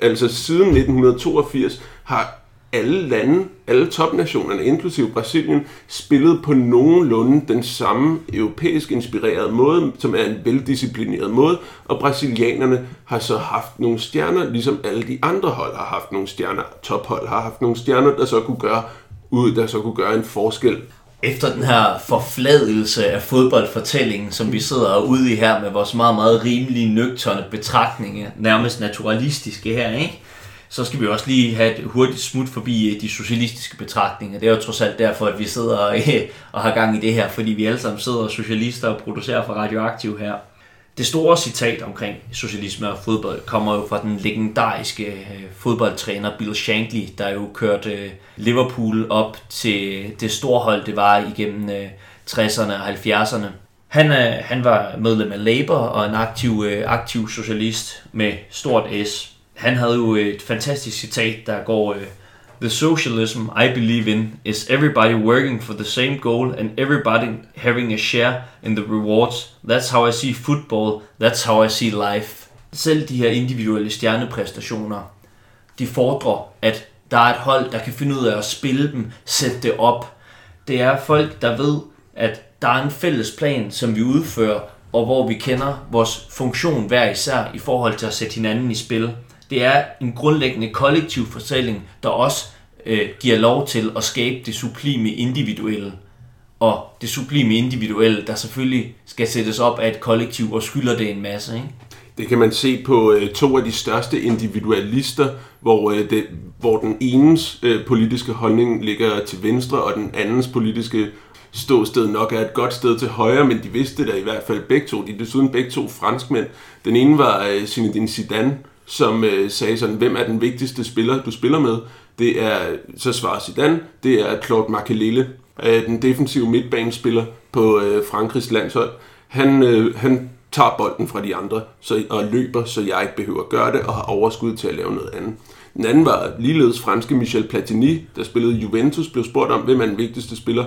Speaker 3: Altså siden 1982 har alle lande, alle topnationerne, inklusive Brasilien, spillet på nogenlunde den samme europæisk inspirerede måde, som er en veldisciplineret måde, og brasilianerne har så haft nogle stjerner, ligesom alle de andre hold har haft nogle stjerner, tophold har haft nogle stjerner, der så kunne gøre ud, der så kunne gøre en forskel.
Speaker 1: Efter den her forfladelse af fodboldfortællingen, som vi sidder ude i her med vores meget, meget rimelige, nøgterne betragtninger, nærmest naturalistiske her, ikke? så skal vi også lige have et hurtigt smut forbi øh, de socialistiske betragtninger. Det er jo trods alt derfor, at vi sidder øh, og har gang i det her, fordi vi alle sammen sidder socialister og producerer for radioaktiv her. Det store citat omkring socialisme og fodbold kommer jo fra den legendariske øh, fodboldtræner Bill Shankly, der jo kørte øh, Liverpool op til det store hold, det var igennem øh, 60'erne og 70'erne. Han, han var medlem af Labour og en aktiv, aktiv socialist med stort S. Han havde jo et fantastisk citat, der går... The socialism I believe in is everybody working for the same goal and everybody having a share in the rewards. That's how I see football. That's how I see life. Selv de her individuelle stjernepræstationer, de fordrer, at der er et hold, der kan finde ud af at spille dem, sætte det op. Det er folk, der ved, at der er en fælles plan, som vi udfører, og hvor vi kender vores funktion hver især i forhold til at sætte hinanden i spil det er en grundlæggende kollektiv fortælling, der også øh, giver lov til at skabe det sublime individuelle. Og det sublime individuelle, der selvfølgelig skal sættes op af et kollektiv og skylder det en masse. Ikke?
Speaker 3: Det kan man se på øh, to af de største individualister, hvor, øh, det, hvor den enes øh, politiske holdning ligger til venstre, og den andens politiske ståsted nok er et godt sted til højre, men de vidste det da i hvert fald begge to. De er desuden begge to franskmænd. Den ene var øh, Zinedine Zidane, som øh, sagde sådan, hvem er den vigtigste spiller, du spiller med? Det er, så svarer Zidane, det er Claude Makelele, øh, den defensive midtbanespiller på øh, Frankrigs landshold. Han, øh, han tager bolden fra de andre så, og løber, så jeg ikke behøver at gøre det, og har overskud til at lave noget andet. Den anden var ligeledes franske Michel Platini, der spillede Juventus, blev spurgt om, hvem er den vigtigste spiller,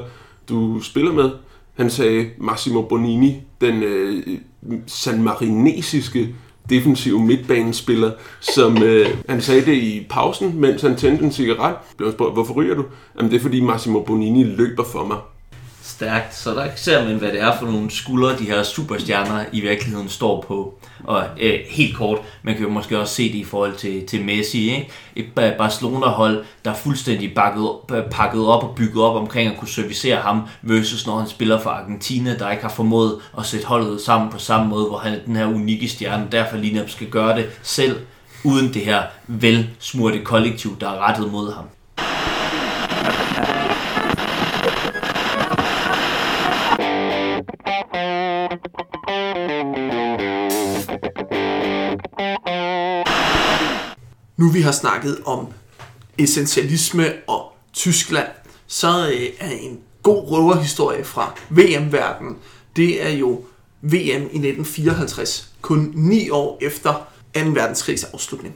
Speaker 3: du spiller med. Han sagde Massimo Bonini, den øh, sanmarinesiske defensiv midtbanespiller, som øh, han sagde det i pausen, mens han tændte en cigaret. Blev spurgt, hvorfor ryger du? Jamen det er fordi Massimo Bonini løber for mig.
Speaker 1: Stærkt. Så der ser man, hvad det er for nogle skuldre, de her superstjerner i virkeligheden står på. Og øh, helt kort, man kan jo måske også se det i forhold til, til Messi. Ikke? Et Barcelona-hold, der er fuldstændig bakket, øh, pakket op og bygget op omkring at kunne servicere ham, versus når han spiller for Argentina, der ikke har formået at sætte holdet sammen på samme måde, hvor han er den her unikke stjerne, derfor lige skal gøre det selv, uden det her velsmurte kollektiv, der er rettet mod ham.
Speaker 2: Nu vi har snakket om essentialisme og Tyskland, så øh, er en god røverhistorie fra VM-verdenen, det er jo VM i 1954, kun ni år efter 2. verdenskrigs afslutning.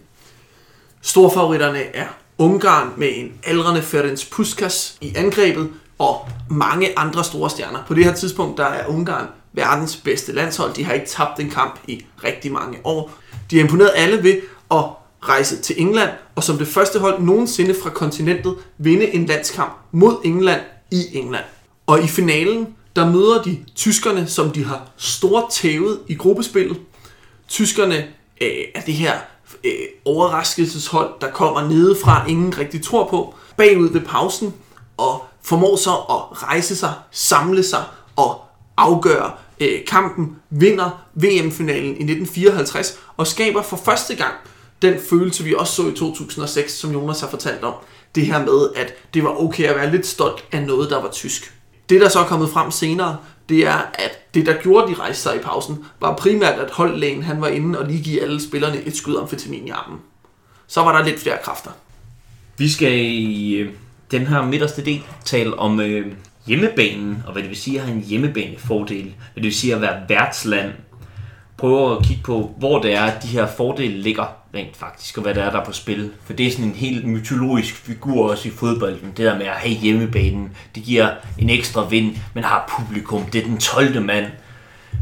Speaker 2: Storfavoritterne er Ungarn med en aldrende Ferenc Puskas i angrebet, og mange andre store stjerner. På det her tidspunkt der er Ungarn verdens bedste landshold. De har ikke tabt en kamp i rigtig mange år. De har imponeret alle ved at rejse til England, og som det første hold nogensinde fra kontinentet vinde en landskamp mod England i England. Og i finalen, der møder de tyskerne, som de har stort tævet i gruppespillet. Tyskerne øh, er det her øh, overraskelseshold, der kommer nedefra, ingen rigtig tror på, bagud ved pausen, og formår så at rejse sig, samle sig og afgøre øh, kampen, vinder VM-finalen i 1954 og skaber for første gang den følelse, vi også så i 2006, som Jonas har fortalt om. Det her med, at det var okay at være lidt stolt af noget, der var tysk. Det, der så er kommet frem senere, det er, at det, der gjorde, de rejste sig i pausen, var primært, at holdlægen han var inde og lige give alle spillerne et skud amfetamin i armen. Så var der lidt flere kræfter.
Speaker 1: Vi skal i øh, den her midterste del tale om øh, hjemmebanen, og hvad det vil sige at have en hjemmebanefordel. Hvad det vil sige at være værtsland. Prøve at kigge på, hvor det er, at de her fordele ligger rent faktisk, og hvad der er, der på spil. For det er sådan en helt mytologisk figur også i fodbolden. Det der med at have hjemmebanen, det giver en ekstra vind. Man har publikum, det er den 12. mand.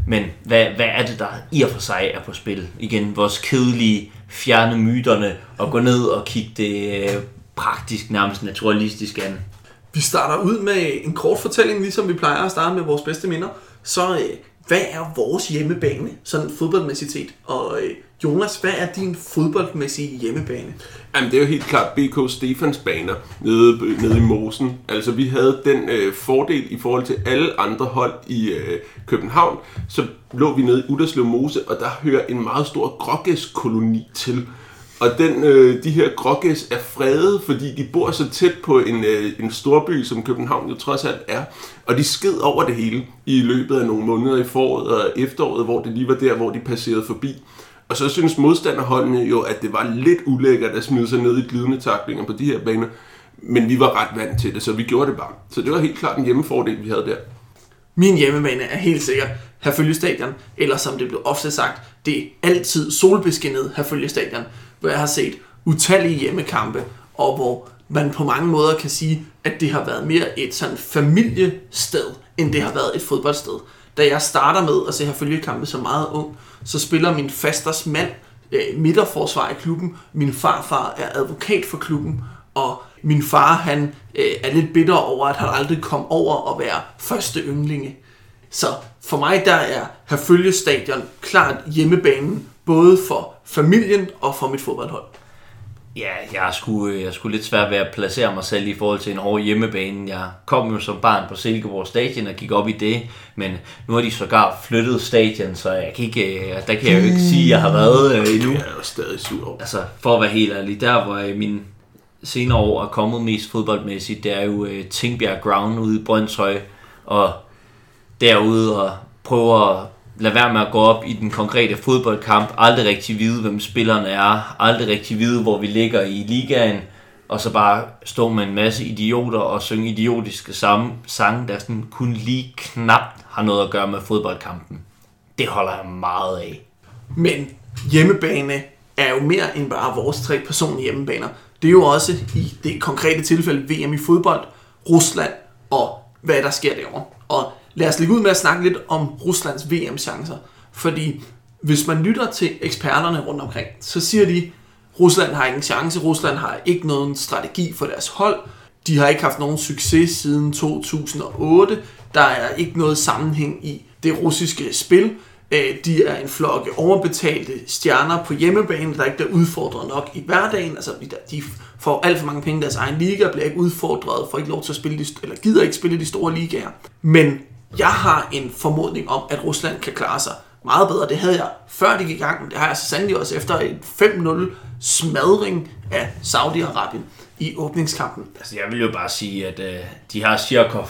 Speaker 1: Men hvad, hvad er det, der i og for sig er på spil? Igen, vores kedelige, fjerne myterne, og gå ned og kigge det øh, praktisk, nærmest naturalistisk an.
Speaker 2: Vi starter ud med en kort fortælling, ligesom vi plejer at starte med vores bedste minder. Så øh, hvad er vores hjemmebane, sådan fodboldmæssigt set? Og øh, Jonas, hvad er din fodboldmæssige hjemmebane?
Speaker 3: Jamen, det er jo helt klart BK Stefans baner nede, nede i Mosen. Altså, vi havde den øh, fordel i forhold til alle andre hold i øh, København. Så lå vi nede i Uderslev Mose, og der hører en meget stor grågæskoloni til. Og den, øh, de her grågæs er fredet, fordi de bor så tæt på en, øh, en storby, som København jo trods alt er. Og de sked over det hele i løbet af nogle måneder i foråret og efteråret, hvor det lige var der, hvor de passerede forbi. Og så synes modstanderholdene jo, at det var lidt ulækkert at smide sig ned i glidende taklinger på de her baner. Men vi var ret vant til det, så vi gjorde det bare. Så det var helt klart en hjemmefordel, vi havde der.
Speaker 2: Min hjemmebane er helt sikkert Herfølge Stadion, eller som det blev ofte sagt, det er altid solbeskinnet Herfølge Stadion, hvor jeg har set utallige hjemmekampe, og hvor man på mange måder kan sige, at det har været mere et sådan familiested, end det har været et fodboldsted. Da jeg starter med at se her kampe som meget ung, så spiller min fasters mand øh, midterforsvar i klubben. Min farfar er advokat for klubben, og min far han øh, er lidt bitter over, at han aldrig kom over at være første yndlinge. Så for mig der er Herfølge Stadion klart hjemmebanen, både for familien og for mit fodboldhold.
Speaker 1: Ja, jeg skulle, jeg skulle lidt svært ved at placere mig selv i forhold til en hård hjemmebane. Jeg kom jo som barn på Silkeborg Stadion og gik op i det, men nu har de sågar flyttet stadion, så jeg kan ikke, øh, der kan jeg jo ikke sige, at jeg har været øh, endnu.
Speaker 3: Jeg er jo stadig sur.
Speaker 1: Altså, for at være helt ærlig, der hvor øh, min senere år er kommet mest fodboldmæssigt, det er jo uh, Tingbjerg Ground ude i Brøndshøj, og derude og prøve at lade være med at gå op i den konkrete fodboldkamp, aldrig rigtig vide, hvem spillerne er, aldrig rigtig vide, hvor vi ligger i ligaen, og så bare stå med en masse idioter og synge idiotiske samme sange, der sådan kun lige knap har noget at gøre med fodboldkampen. Det holder jeg meget af.
Speaker 2: Men hjemmebane er jo mere end bare vores tre personlige hjemmebaner. Det er jo også i det konkrete tilfælde VM i fodbold, Rusland og hvad der sker derovre. Lad os lægge ud med at snakke lidt om Ruslands VM-chancer. Fordi hvis man lytter til eksperterne rundt omkring, så siger de, Rusland har ingen chance, Rusland har ikke nogen strategi for deres hold, de har ikke haft nogen succes siden 2008, der er ikke noget sammenhæng i det russiske spil, øh, de er en flok overbetalte stjerner på hjemmebane, der ikke bliver udfordret nok i hverdagen. Altså, de får alt for mange penge i deres egen liga, bliver ikke udfordret, får ikke lov til at spille de, eller gider ikke spille de store ligaer. Men jeg har en formodning om, at Rusland kan klare sig meget bedre. Det havde jeg før de gik i gang, men det har jeg så sandelig også efter en 5-0 smadring af Saudi-Arabien i åbningskampen.
Speaker 1: Altså, jeg vil jo bare sige, at øh, de har Shirkov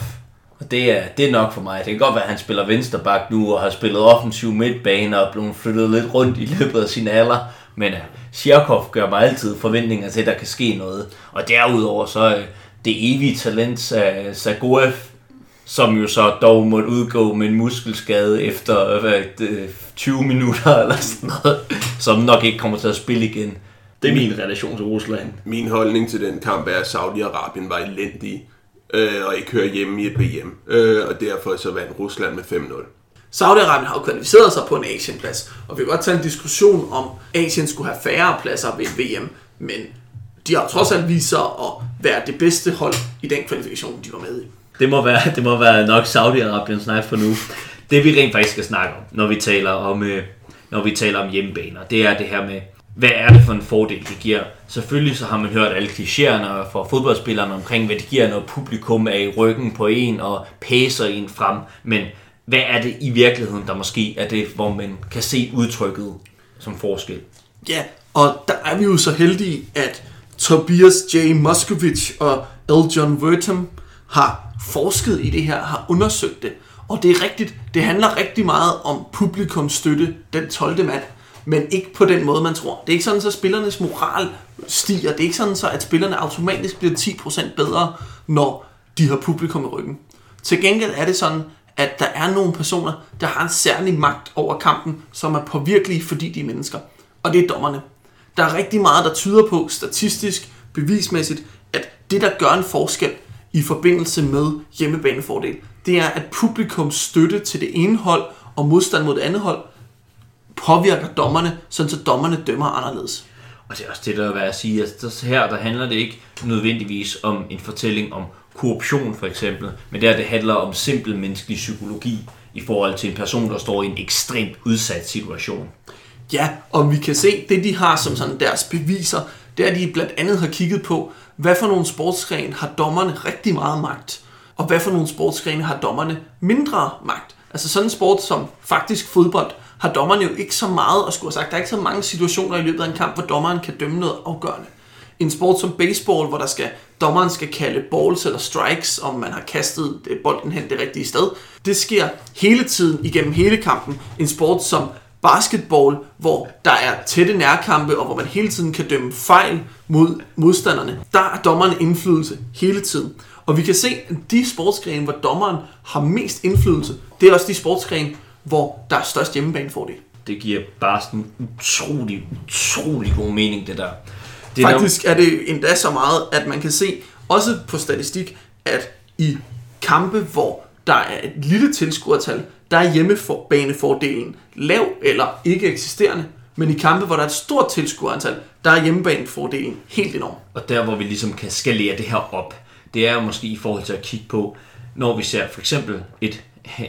Speaker 1: og det er, det er nok for mig. Det kan godt være, at han spiller vensterbak nu og har spillet offensiv midtbane og blevet flyttet lidt rundt i løbet af sin alder. Men øh, Shirkov gør mig altid forventninger til, at der kan ske noget. Og derudover så øh, det evige talent øh, Zagoev, som jo så dog måtte udgå med en muskelskade efter uh, 20 minutter eller sådan noget, som nok ikke kommer til at spille igen. Det er min relation til Rusland.
Speaker 3: Min holdning til den kamp er, at Saudi-Arabien var elendig øh, og ikke hører hjemme i et VM. Øh, og derfor så vandt Rusland med 5-0.
Speaker 2: Saudi-Arabien har jo kvalificeret sig på en Asienplads, og vi kan godt tage en diskussion om, Asien skulle have færre pladser ved VM, men de har trods alt vist sig at være det bedste hold i den kvalifikation, de var med i.
Speaker 1: Det må være, det må være nok Saudi-Arabien snak for nu. Det vi rent faktisk skal snakke om, når vi taler om, øh, når vi taler om hjemmebaner, det er det her med, hvad er det for en fordel, det giver? Selvfølgelig så har man hørt alle klichéerne for fodboldspillerne omkring, hvad det giver, når publikum er i ryggen på en og pæser en frem. Men hvad er det i virkeligheden, der måske er det, hvor man kan se udtrykket som forskel?
Speaker 2: Ja, og der er vi jo så heldige, at Tobias J. Moskovic og L. John Wertham har forsket i det her, har undersøgt det. Og det er rigtigt, det handler rigtig meget om publikumsstøtte den 12. mand, men ikke på den måde, man tror. Det er ikke sådan, at spillernes moral stiger. Det er ikke sådan, så at spillerne automatisk bliver 10% bedre, når de har publikum i ryggen. Til gengæld er det sådan, at der er nogle personer, der har en særlig magt over kampen, som er påvirkelige, fordi de er mennesker. Og det er dommerne. Der er rigtig meget, der tyder på, statistisk, bevismæssigt, at det, der gør en forskel i forbindelse med hjemmebanefordel, det er, at publikums støtte til det ene hold og modstand mod det andet hold påvirker dommerne, sådan så dommerne dømmer anderledes.
Speaker 1: Og det er også det, der er værd at sige, at her der handler det ikke nødvendigvis om en fortælling om korruption for eksempel, men der det handler om simpel menneskelig psykologi i forhold til en person, der står i en ekstremt udsat situation.
Speaker 2: Ja, og vi kan se, det de har som sådan deres beviser, det er, at de blandt andet har kigget på, hvad for nogle sportsgrene har dommerne rigtig meget magt, og hvad for nogle sportsgrene har dommerne mindre magt. Altså sådan en sport som faktisk fodbold, har dommerne jo ikke så meget at skulle have sagt. Der er ikke så mange situationer i løbet af en kamp, hvor dommeren kan dømme noget afgørende. En sport som baseball, hvor der skal, dommeren skal kalde balls eller strikes, om man har kastet øh, bolden hen det rigtige sted, det sker hele tiden igennem hele kampen. En sport som basketball, hvor der er tætte nærkampe, og hvor man hele tiden kan dømme fejl mod modstanderne, der er dommeren indflydelse hele tiden. Og vi kan se, at de sportsgrene, hvor dommeren har mest indflydelse, det er også de sportsgrene, hvor der er størst hjemmebanefordel.
Speaker 1: Det giver bare sådan utrolig, utrolig god mening, det der.
Speaker 2: Det er Faktisk er det endda så meget, at man kan se, også på statistik, at i kampe, hvor der er et lille tilskuertal, der er hjemmebanefordelen lav eller ikke eksisterende. Men i kampe, hvor der er et stort tilskuerantal, der er hjemmebanefordelen helt enorm.
Speaker 1: Og der, hvor vi ligesom kan skalere det her op, det er måske i forhold til at kigge på, når vi ser for eksempel et,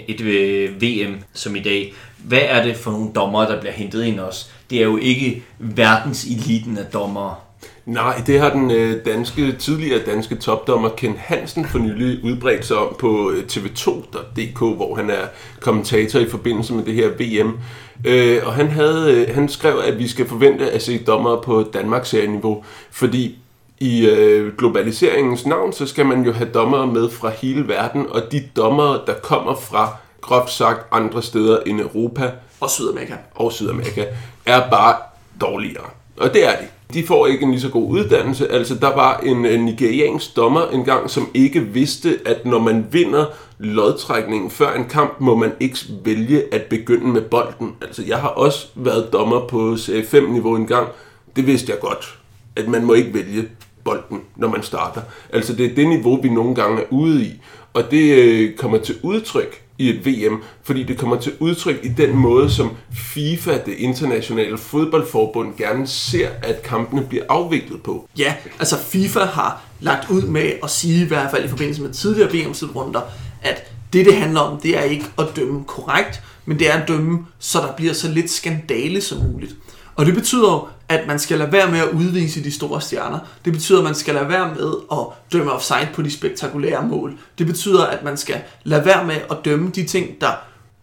Speaker 1: et øh, VM som i dag. Hvad er det for nogle dommer, der bliver hentet ind også? Det er jo ikke verdens eliten af dommere.
Speaker 3: Nej, det har den øh, danske, tidligere danske topdommer Ken Hansen for nylig udbredt sig om på øh, tv2.dk, hvor han er kommentator i forbindelse med det her VM. Øh, og han, havde, øh, han skrev, at vi skal forvente at se dommer på Danmarks niveau, fordi i øh, globaliseringens navn, så skal man jo have dommere med fra hele verden, og de dommere, der kommer fra groft sagt andre steder end Europa
Speaker 2: og Sydamerika,
Speaker 3: og Sydamerika er bare dårligere. Og det er de. De får ikke en lige så god uddannelse. Altså, der var en, en nigeriansk dommer engang, som ikke vidste, at når man vinder lodtrækningen før en kamp, må man ikke vælge at begynde med bolden. Altså, jeg har også været dommer på C5-niveau engang. Det vidste jeg godt, at man må ikke vælge bolden, når man starter. Altså, det er det niveau, vi nogle gange er ude i. Og det øh, kommer til udtryk i et VM, fordi det kommer til udtryk i den måde, som FIFA, det internationale fodboldforbund, gerne ser, at kampene bliver afviklet på.
Speaker 2: Ja, altså FIFA har lagt ud med at sige, i hvert fald i forbindelse med tidligere VM-slutrunder, at det, det handler om, det er ikke at dømme korrekt, men det er at dømme, så der bliver så lidt skandale som muligt. Og det betyder jo, at man skal lade være med at udvise de store stjerner. Det betyder, at man skal lade være med at dømme offside på de spektakulære mål. Det betyder, at man skal lade være med at dømme de ting, der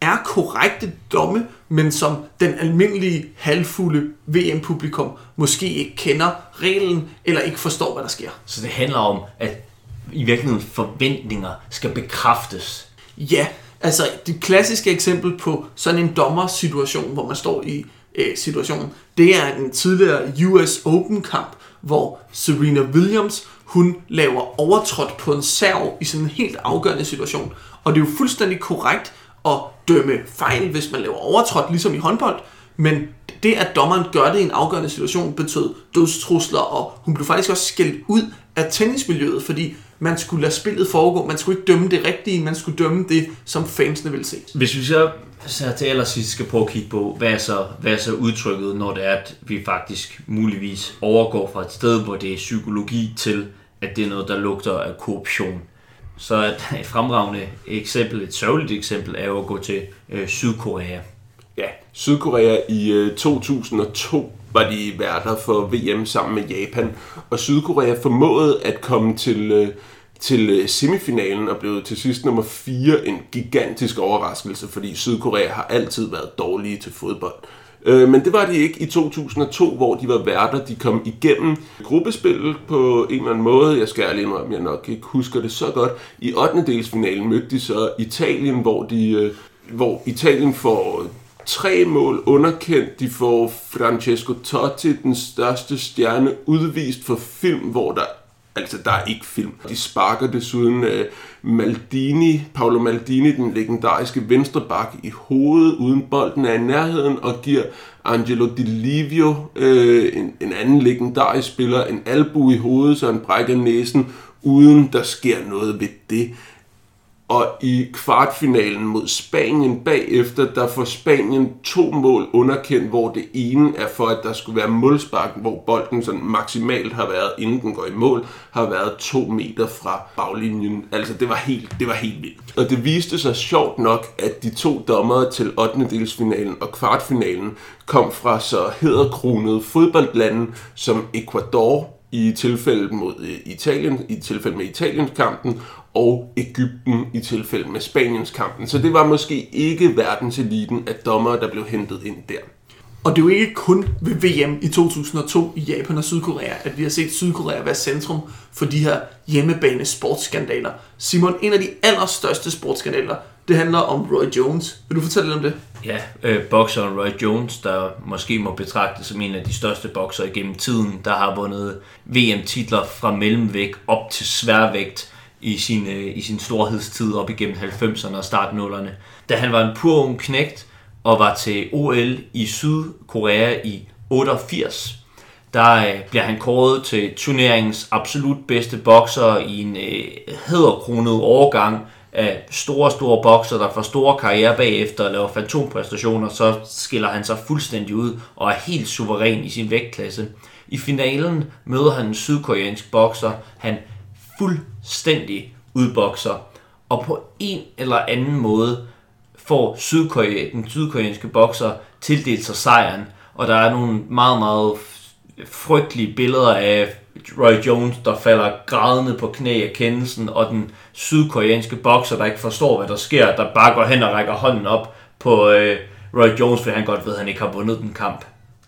Speaker 2: er korrekte domme, men som den almindelige halvfulde VM-publikum måske ikke kender reglen, eller ikke forstår, hvad der sker.
Speaker 1: Så det handler om, at i virkeligheden forventninger skal bekræftes.
Speaker 2: Ja, altså det klassiske eksempel på sådan en dommersituation, hvor man står i øh, situation, det er en tidligere US Open kamp, hvor Serena Williams, hun laver overtrådt på en serv i sådan en helt afgørende situation. Og det er jo fuldstændig korrekt at dømme fejl, hvis man laver overtrådt, ligesom i håndbold. Men det, at dommeren gør det i en afgørende situation, betød dødstrusler, og hun blev faktisk også skældt ud af tennismiljøet, fordi man skulle lade spillet foregå. Man skulle ikke dømme det rigtige, man skulle dømme det, som fansene ville se.
Speaker 1: Hvis vi så, så til allersidst skal prøve at kigge på, hvad er, så, hvad er så udtrykket, når det er, at vi faktisk muligvis overgår fra et sted, hvor det er psykologi til, at det er noget, der lugter af korruption. Så et, et fremragende eksempel, et sørgeligt eksempel, er jo at gå til øh, Sydkorea.
Speaker 3: Ja, Sydkorea i øh, 2002 var de værter for VM sammen med Japan, og Sydkorea formåede at komme til, øh, til øh, semifinalen og blev til sidst nummer 4 en gigantisk overraskelse, fordi Sydkorea har altid været dårlige til fodbold. Øh, men det var de ikke i 2002, hvor de var værter. De kom igennem gruppespillet på en eller anden måde. Jeg skal ærlig indrømme, jeg nok ikke husker det så godt. I 8. delsfinalen mødte de så Italien, hvor, de, øh, hvor Italien får tre mål underkendt. De får Francesco Totti, den største stjerne, udvist for film, hvor der Altså, der er ikke film. De sparker desuden uh, Maldini, Paolo Maldini, den legendariske venstreback, i hovedet, uden bolden er i nærheden, og giver Angelo Di Livio, uh, en, en anden legendarisk spiller, en albu i hovedet, så han brækker næsen, uden der sker noget ved det. Og i kvartfinalen mod Spanien bagefter, der får Spanien to mål underkendt, hvor det ene er for, at der skulle være målspark, hvor bolden sådan maksimalt har været, inden den går i mål, har været to meter fra baglinjen. Altså, det var helt, det var helt vildt. Og det viste sig sjovt nok, at de to dommere til 8. delsfinalen og kvartfinalen kom fra så hedderkronede fodboldlande som Ecuador, i tilfælde mod øh, Italien, i tilfælde med Italiens kampen, og Ægypten i tilfælde med Spaniens kampen. Så det var måske ikke verdenseliten af dommere, der blev hentet ind der.
Speaker 2: Og det er jo ikke kun ved VM i 2002 i Japan og Sydkorea, at vi har set Sydkorea være centrum for de her hjemmebane sportsskandaler. Simon, en af de allerstørste sportsskandaler, det handler om Roy Jones. Vil du fortælle lidt om det?
Speaker 1: Ja, øh, bokseren Roy Jones, der måske må betragtes som en af de største bokser igennem tiden, der har vundet VM-titler fra mellemvægt op til sværvægt i sin, øh, i sin storhedstid op igennem 90'erne og startnullerne. Da han var en pur ung knægt og var til OL i Sydkorea i 88, der øh, bliver han kåret til turneringens absolut bedste bokser i en øh, hederkronet overgang af store, store bokser, der får store karriere bagefter og laver fantompræstationer, så skiller han sig fuldstændig ud og er helt suveræn i sin vægtklasse. I finalen møder han en sydkoreansk bokser, han fuldstændig udbokser, og på en eller anden måde får Sydkorea, den sydkoreanske bokser tildelt sig sejren, og der er nogle meget, meget frygtelige billeder af Roy Jones, der falder grædende på knæ af kendelsen, og den sydkoreanske bokser, der ikke forstår, hvad der sker, der bare går hen og rækker hånden op på øh, Roy Jones, fordi han godt ved, at han ikke har vundet den kamp.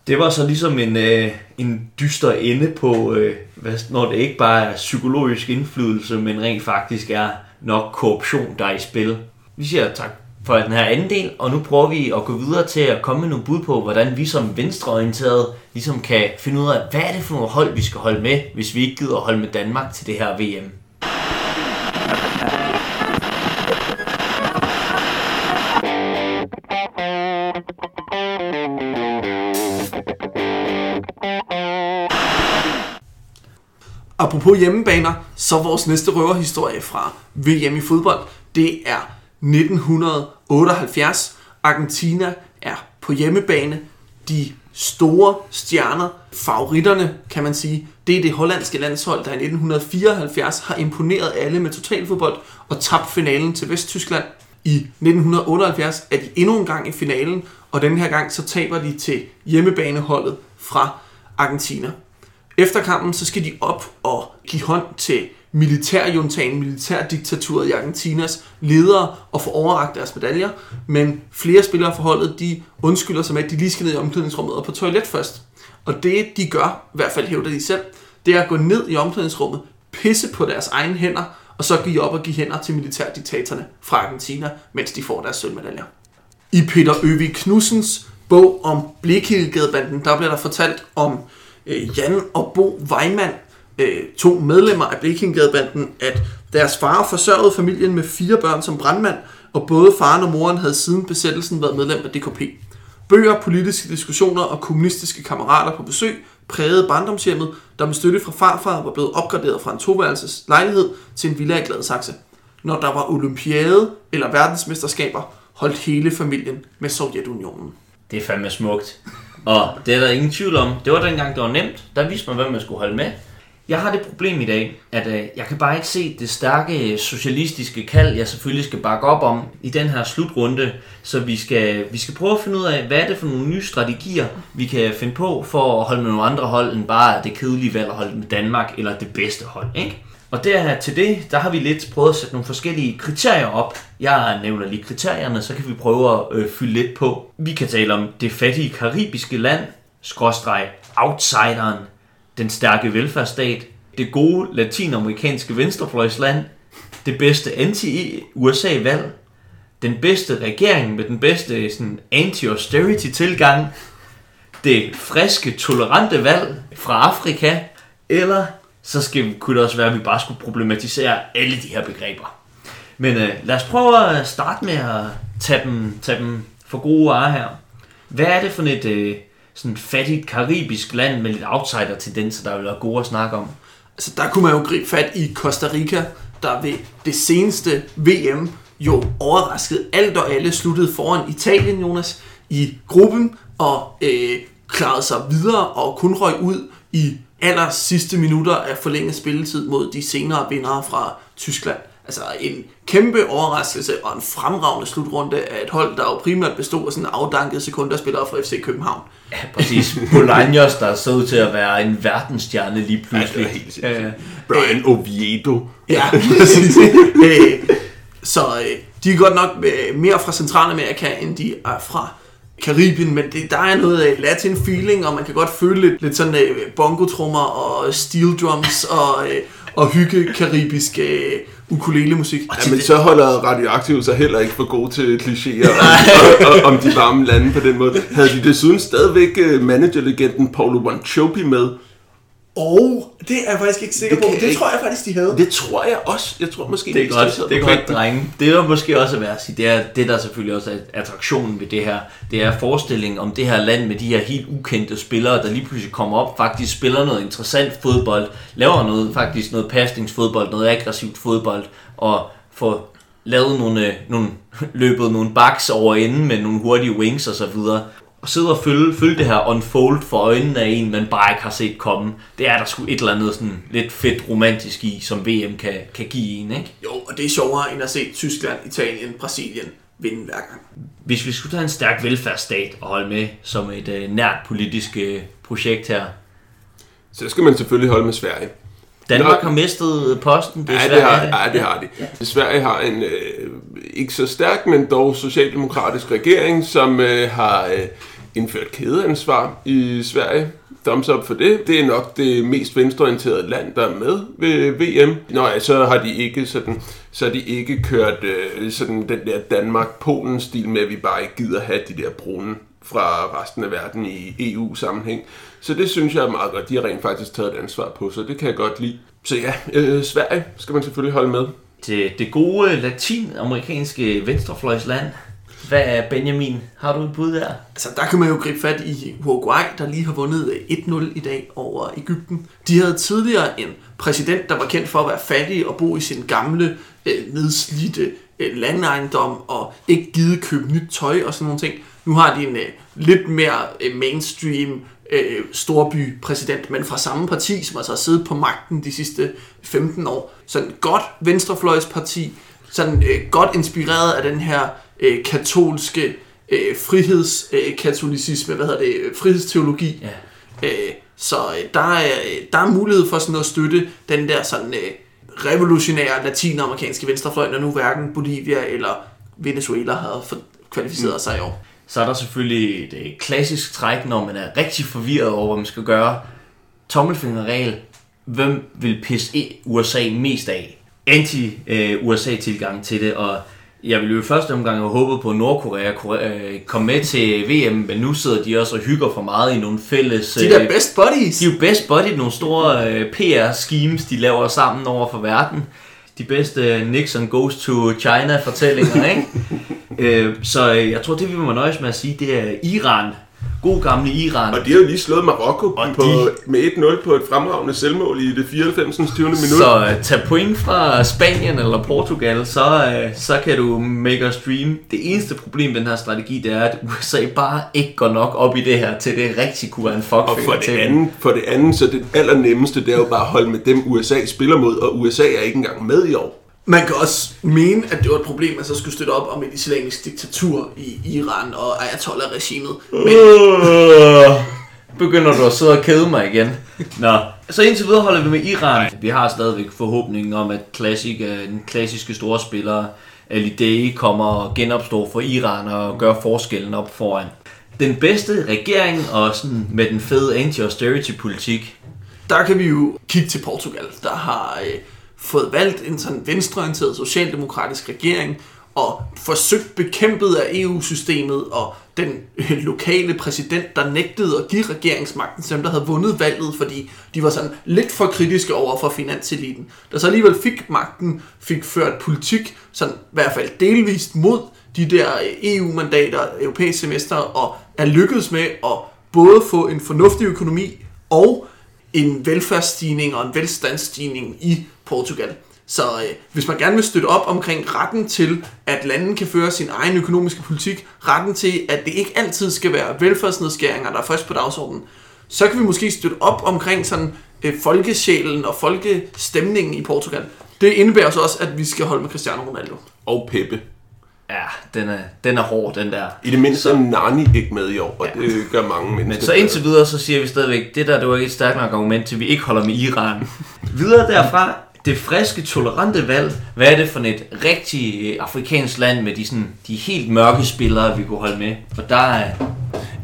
Speaker 1: Det var så ligesom en, øh, en dyster ende på, øh, hvad, når det ikke bare er psykologisk indflydelse, men rent faktisk er nok korruption, der er i spil. Vi siger tak for den her anden del, og nu prøver vi at gå videre til at komme med nogle bud på, hvordan vi som venstreorienterede ligesom kan finde ud af, hvad er det for nogle hold, vi skal holde med, hvis vi ikke gider at holde med Danmark til det her VM.
Speaker 2: Apropos hjemmebaner, så vores næste røverhistorie fra VM i fodbold, det er 1978. Argentina er på hjemmebane. De store stjerner, favoritterne kan man sige, det er det hollandske landshold, der i 1974 har imponeret alle med totalfodbold og tabt finalen til Vesttyskland. I 1978 er de endnu en gang i finalen, og denne her gang så taber de til hjemmebaneholdet fra Argentina. Efter kampen så skal de op og give hånd til militærjuntagen, militærdiktaturet i Argentinas ledere og få overragt deres medaljer, men flere spillere fra holdet, de undskylder sig med, at de lige skal ned i omklædningsrummet og på toilet først. Og det, de gør, i hvert fald hævder de selv, det er at gå ned i omklædningsrummet, pisse på deres egne hænder, og så give op og give hænder til militærdiktatorerne fra Argentina, mens de får deres sølvmedaljer. I Peter Øvig Knudsens bog om Blikhildegadebanden, der bliver der fortalt om øh, Jan og Bo Weimann, øh, to medlemmer af Blekingadebanden, at deres far forsørgede familien med fire børn som brandmand, og både faren og moren havde siden besættelsen været medlem af DKP. Bøger, politiske diskussioner og kommunistiske kammerater på besøg prægede barndomshjemmet, der med støtte fra farfar var blevet opgraderet fra en toværelses lejlighed til en villa i Gladsaxe. Når der var olympiade eller verdensmesterskaber, holdt hele familien med Sovjetunionen.
Speaker 1: Det er fandme smukt. Og det er der ingen tvivl om. Det var dengang, det var nemt. Der vidste man, hvem man skulle holde med. Jeg har det problem i dag, at øh, jeg kan bare ikke se det stærke øh, socialistiske kald, jeg selvfølgelig skal bakke op om i den her slutrunde. Så vi skal, vi skal prøve at finde ud af, hvad er det for nogle nye strategier, vi kan finde på for at holde med nogle andre hold, end bare det kedelige valg at holde med Danmark eller det bedste hold. Ikke? Og der, til det, der har vi lidt prøvet at sætte nogle forskellige kriterier op. Jeg nævner lige kriterierne, så kan vi prøve at øh, fylde lidt på. Vi kan tale om det fattige karibiske land, skråstreg outsideren, den stærke velfærdsstat, det gode latinamerikanske venstrefløjsland, det bedste anti-USA-valg, den bedste regering med den bedste sådan, anti-austerity-tilgang, det friske, tolerante valg fra Afrika, eller så skal, kunne det også være, at vi bare skulle problematisere alle de her begreber. Men øh, lad os prøve at starte med at tage dem, tage dem for gode varer her. Hvad er det for et øh, sådan fattigt karibisk land med lidt outsider-tendenser, der vil være gode at snakke om?
Speaker 2: Altså, der kunne man jo gribe fat i Costa Rica, der ved det seneste VM jo overraskede alt og alle, sluttede foran Italien, Jonas, i gruppen, og øh, klarede sig videre og kun røg ud i aller sidste minutter af forlænget spilletid mod de senere vindere fra Tyskland. Altså en kæmpe overraskelse og en fremragende slutrunde af et hold, der jo primært bestod af sådan afdankede sekunderspillere fra FC København.
Speaker 1: Ja, præcis. Bolaños, der så ud til at være en verdensstjerne lige pludselig.
Speaker 3: Ja, det er helt sindssygt. Brian Oviedo.
Speaker 2: Ja, præcis. Øh, så øh, de er godt nok øh, mere fra Centralamerika, end de er fra Karibien, men det, der er noget øh, latin feeling, og man kan godt føle lidt, lidt sådan øh, bongotrummer og steel drums og, øh, og hygge karibisk øh, ukulele-musik.
Speaker 3: Ja, men så holder radioaktiv sig heller ikke for god til klichéer om, om, om de varme lande på den måde. Havde de desuden stadigvæk managerlegenden Paulo Wanchope med?
Speaker 2: Og det er jeg faktisk ikke sikker
Speaker 3: Det
Speaker 2: på. Det
Speaker 3: ikke-
Speaker 2: tror jeg faktisk, de havde.
Speaker 3: Det tror jeg også. Jeg tror måske,
Speaker 1: Det er godt, det er godt, drenge. Det er måske også værd at sige, det er det, der selvfølgelig også er attraktionen ved det her. Det er forestillingen om det her land med de her helt ukendte spillere, der lige pludselig kommer op, faktisk spiller noget interessant fodbold, laver noget, faktisk noget pasningsfodbold, noget aggressivt fodbold, og får lavet nogle, øh, nogle løbet nogle backs over enden med nogle hurtige wings og så videre. Og sidde og følge, følge det her unfold for øjnene af en, man bare ikke har set komme. Det er der sgu et eller andet sådan lidt fedt romantisk i, som VM kan, kan give en, ikke?
Speaker 2: Jo, og det er sjovere end at se Tyskland, Italien, Brasilien vinde hver gang.
Speaker 1: Hvis vi skulle tage en stærk velfærdsstat og holde med som et øh, nært politisk øh, projekt her.
Speaker 3: Så skal man selvfølgelig holde med Sverige.
Speaker 1: Danmark
Speaker 3: Nå.
Speaker 1: har mistet posten. Det er
Speaker 3: Ja, det har,
Speaker 1: det?
Speaker 3: ja, det har de. Sverige har en øh, ikke så stærk, men dog socialdemokratisk regering, som øh, har øh, indført kædeansvar i Sverige. Thumbs up for det. Det er nok det mest venstreorienterede land, der er med ved VM. Nå ja, så har de ikke sådan, så har de ikke kørt øh, sådan den der Danmark-Polen-stil med, at vi bare ikke gider have de der brune fra resten af verden i EU-sammenhæng. Så det synes jeg er meget godt. De har rent faktisk taget et ansvar på, så det kan jeg godt lide. Så ja, øh, Sverige skal man selvfølgelig holde med.
Speaker 1: Til det gode latinamerikanske venstrefløjsland. Hvad er Benjamin? Har du et bud der?
Speaker 2: Altså, der kan man jo gribe fat i Uruguay, der lige har vundet øh, 1-0 i dag over Ægypten. De havde tidligere en præsident, der var kendt for at være fattig og bo i sin gamle, øh, nedslidte øh, landejendom og ikke givet købe nyt tøj og sådan nogle ting. Nu har de en øh, lidt mere øh, mainstream øh, storby-præsident, men fra samme parti, som altså har siddet på magten de sidste 15 år. Sådan et godt venstrefløjsparti, sådan øh, godt inspireret af den her øh, katolske øh, frihedskatolicisme, hvad hedder det, øh, frihedsteologi.
Speaker 1: Ja.
Speaker 2: Øh, så øh, der, er, øh, der er mulighed for sådan at støtte den der sådan øh, revolutionære latinamerikanske venstrefløj, når nu hverken Bolivia eller Venezuela har fået kvalificeret mm. sig i år.
Speaker 1: Så er der selvfølgelig et øh, klassisk træk, når man er rigtig forvirret over, hvad man skal gøre. Tommelfingerregel. Hvem vil pisse i USA mest af? Anti-USA-tilgang til det, og jeg ville jo i første omgang have håbet på, at Nordkorea kunne øh, komme med til VM, men nu sidder de også og hygger for meget i nogle fælles...
Speaker 2: De der best buddies.
Speaker 1: De er jo best buddy, nogle store øh, PR-schemes, de laver sammen over for verden. De bedste øh, Nixon goes to China fortællinger, ikke? øh, så øh, jeg tror, det vi må nøjes med at sige, det er Iran. God gamle Iran.
Speaker 3: Og de har jo lige slået Marokko
Speaker 1: Og
Speaker 3: på,
Speaker 1: de-
Speaker 3: med 1-0 på et fremragende selvmål i det 94. 20. minut.
Speaker 1: Så øh, tag point fra Spanien eller Portugal, så, øh, så kan du make a stream. Det eneste problem med den her strategi, det er, at USA bare ikke går nok op i det her, til det rigtig kunne være en
Speaker 3: Og
Speaker 1: fuckfinger
Speaker 3: for det,
Speaker 1: til
Speaker 3: andet, for det andet, så det allernemmeste, det er jo bare at holde med dem, USA spiller mod, og USA er ikke engang med i år.
Speaker 2: Man kan også mene, at det var et problem, at så skulle støtte op om et islamisk diktatur i Iran og Ayatollah-regimet. Men
Speaker 1: Øh, begynder du at sidde og kede mig igen. Nå, så indtil videre holder vi med Iran. Vi har stadigvæk forhåbningen om, at klassik, øh, den klassiske store spiller Ali Day kommer og genopstår for Iran og gør forskellen op foran. Den bedste regering og sådan med den fede anti-austerity-politik,
Speaker 2: Der kan vi jo kigge til Portugal, der har øh, fået valgt en sådan venstreorienteret socialdemokratisk regering, og forsøgt bekæmpet af EU-systemet og den øh, lokale præsident, der nægtede at give regeringsmagten til dem, der havde vundet valget, fordi de var sådan lidt for kritiske over for finanseliten. Der så alligevel fik magten, fik ført politik, sådan i hvert fald delvist mod de der øh, EU-mandater, europæiske semester, og er lykkedes med at både få en fornuftig økonomi og en velfærdsstigning og en velstandsstigning i Portugal. Så øh, hvis man gerne vil støtte op omkring retten til, at landet kan føre sin egen økonomiske politik, retten til, at det ikke altid skal være velfærdsnedskæringer, der er først på dagsordenen, så kan vi måske støtte op omkring sådan øh, folkesjælen og folkestemningen i Portugal. Det indebærer så også, at vi skal holde med Cristiano Ronaldo.
Speaker 3: Og Peppe.
Speaker 1: ja, den er, den er hård, den der.
Speaker 3: I det mindste er Nani ikke med i år, og
Speaker 1: Ja.
Speaker 3: det gør mange mennesker.
Speaker 1: Men så indtil videre, så siger vi stadigvæk, det der det var ikke et stærkt nok argument til, at vi ikke holder med Iran. videre derfra, det friske, tolerante valg. Hvad er det for et rigtig øh, afrikansk land med de, sådan, de helt mørke spillere, vi kunne holde med? Og der er...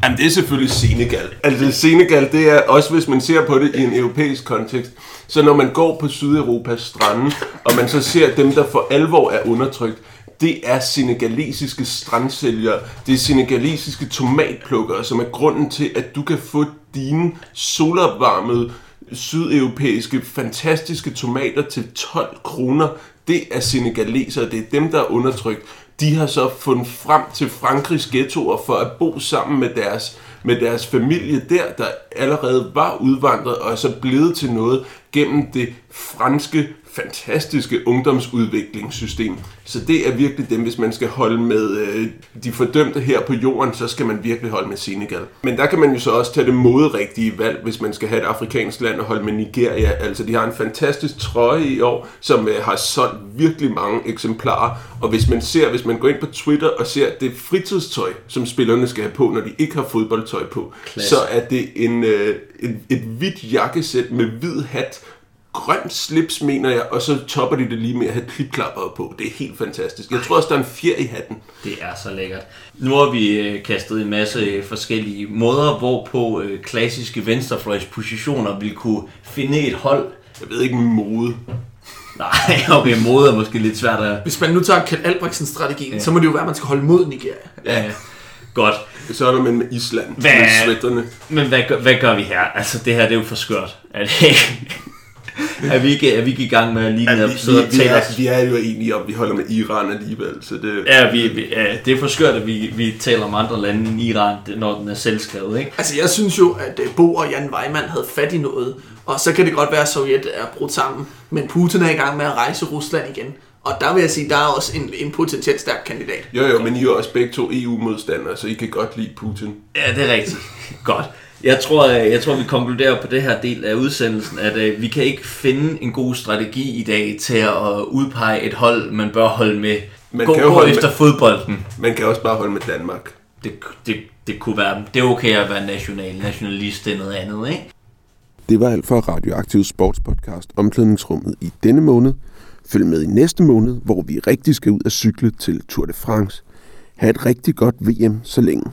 Speaker 3: Jamen, det er selvfølgelig Senegal. Altså, Senegal, det er også, hvis man ser på det i en europæisk kontekst, så når man går på Sydeuropas strande, og man så ser dem, der for alvor er undertrykt, det er senegalesiske strandsælgere, det er senegalesiske tomatplukkere, som er grunden til, at du kan få dine solopvarmede sydeuropæiske fantastiske tomater til 12 kroner. Det er senegalesere, det er dem, der er undertrykt. De har så fundet frem til Frankrigs ghettoer for at bo sammen med deres, med deres familie der, der allerede var udvandret og er så blevet til noget gennem det franske fantastiske ungdomsudviklingssystem. Så det er virkelig dem, hvis man skal holde med øh, de fordømte her på jorden, så skal man virkelig holde med Senegal. Men der kan man jo så også tage det moderigtige valg, hvis man skal have et afrikansk land og holde med Nigeria. Altså, de har en fantastisk trøje i år, som øh, har solgt virkelig mange eksemplarer. Og hvis man ser, hvis man går ind på Twitter og ser det fritidstøj, som spillerne skal have på, når de ikke har fodboldtøj på,
Speaker 1: Klasse.
Speaker 3: så er det en, øh, en, et hvidt jakkesæt med hvid hat, grønt slips, mener jeg, og så topper de det lige med at have klipklapper på. Det er helt fantastisk. Jeg tror også, der er en fjer i hatten.
Speaker 1: Det er så lækkert. Nu har vi øh, kastet en masse øh, forskellige måder, hvorpå øh, klassiske venstrefløjspositioner vil kunne finde et hold.
Speaker 3: Jeg ved ikke mode.
Speaker 1: Nej, okay, mode er måske lidt svært at...
Speaker 2: Hvis man nu tager Kjeld Albrechtsen-strategien, ja. så må det jo være, at man skal holde mod Nigeria.
Speaker 1: Ja, ja. Godt.
Speaker 3: Så er der med Island.
Speaker 1: Hvad?
Speaker 3: Med sweaterne.
Speaker 1: Men hvad, gør- hvad gør vi her? Altså, det her det er jo for skørt. Er, det ikke? er, vi ikke, er vi ikke i gang med at lige
Speaker 3: vi,
Speaker 1: sidde og
Speaker 3: vi, vi,
Speaker 1: tale
Speaker 3: er,
Speaker 1: os?
Speaker 3: vi er jo enige om, at vi holder med Iran alligevel. Så det,
Speaker 1: Ja, vi, vi, ja, det er for skørt, at vi, vi taler om andre lande end Iran, når den er selvskrevet, ikke?
Speaker 2: Altså, jeg synes jo, at øh, Bo og Jan Weimann havde fat i noget, og så kan det godt være, at Sovjet er brudt sammen, men Putin er i gang med at rejse Rusland igen. Og der vil jeg sige, der er også en, en potentielt stærk kandidat.
Speaker 3: jo, jo, men I er også begge to EU-modstandere, så I kan godt lide Putin.
Speaker 1: Ja, det er rigtigt. Godt. Jeg tror, øh, jeg tror, vi konkluderer på det her del af udsendelsen, at øh, vi kan ikke finde en god strategi i dag til at udpege et hold, man bør holde med.
Speaker 3: Man
Speaker 1: gå
Speaker 3: kan jo
Speaker 1: gå
Speaker 3: holde
Speaker 1: efter
Speaker 3: med-
Speaker 1: fodbolden.
Speaker 3: Man kan også bare holde med Danmark.
Speaker 1: Det, det, det kunne være, det er okay at være national. Nationalist det er noget andet, ikke?
Speaker 3: Det var alt for Radioaktiv Sportspodcast Omklædningsrummet i denne måned. Følg med i næste måned, hvor vi rigtig skal ud og cykle til Tour de France. Ha' et rigtig godt VM så længe.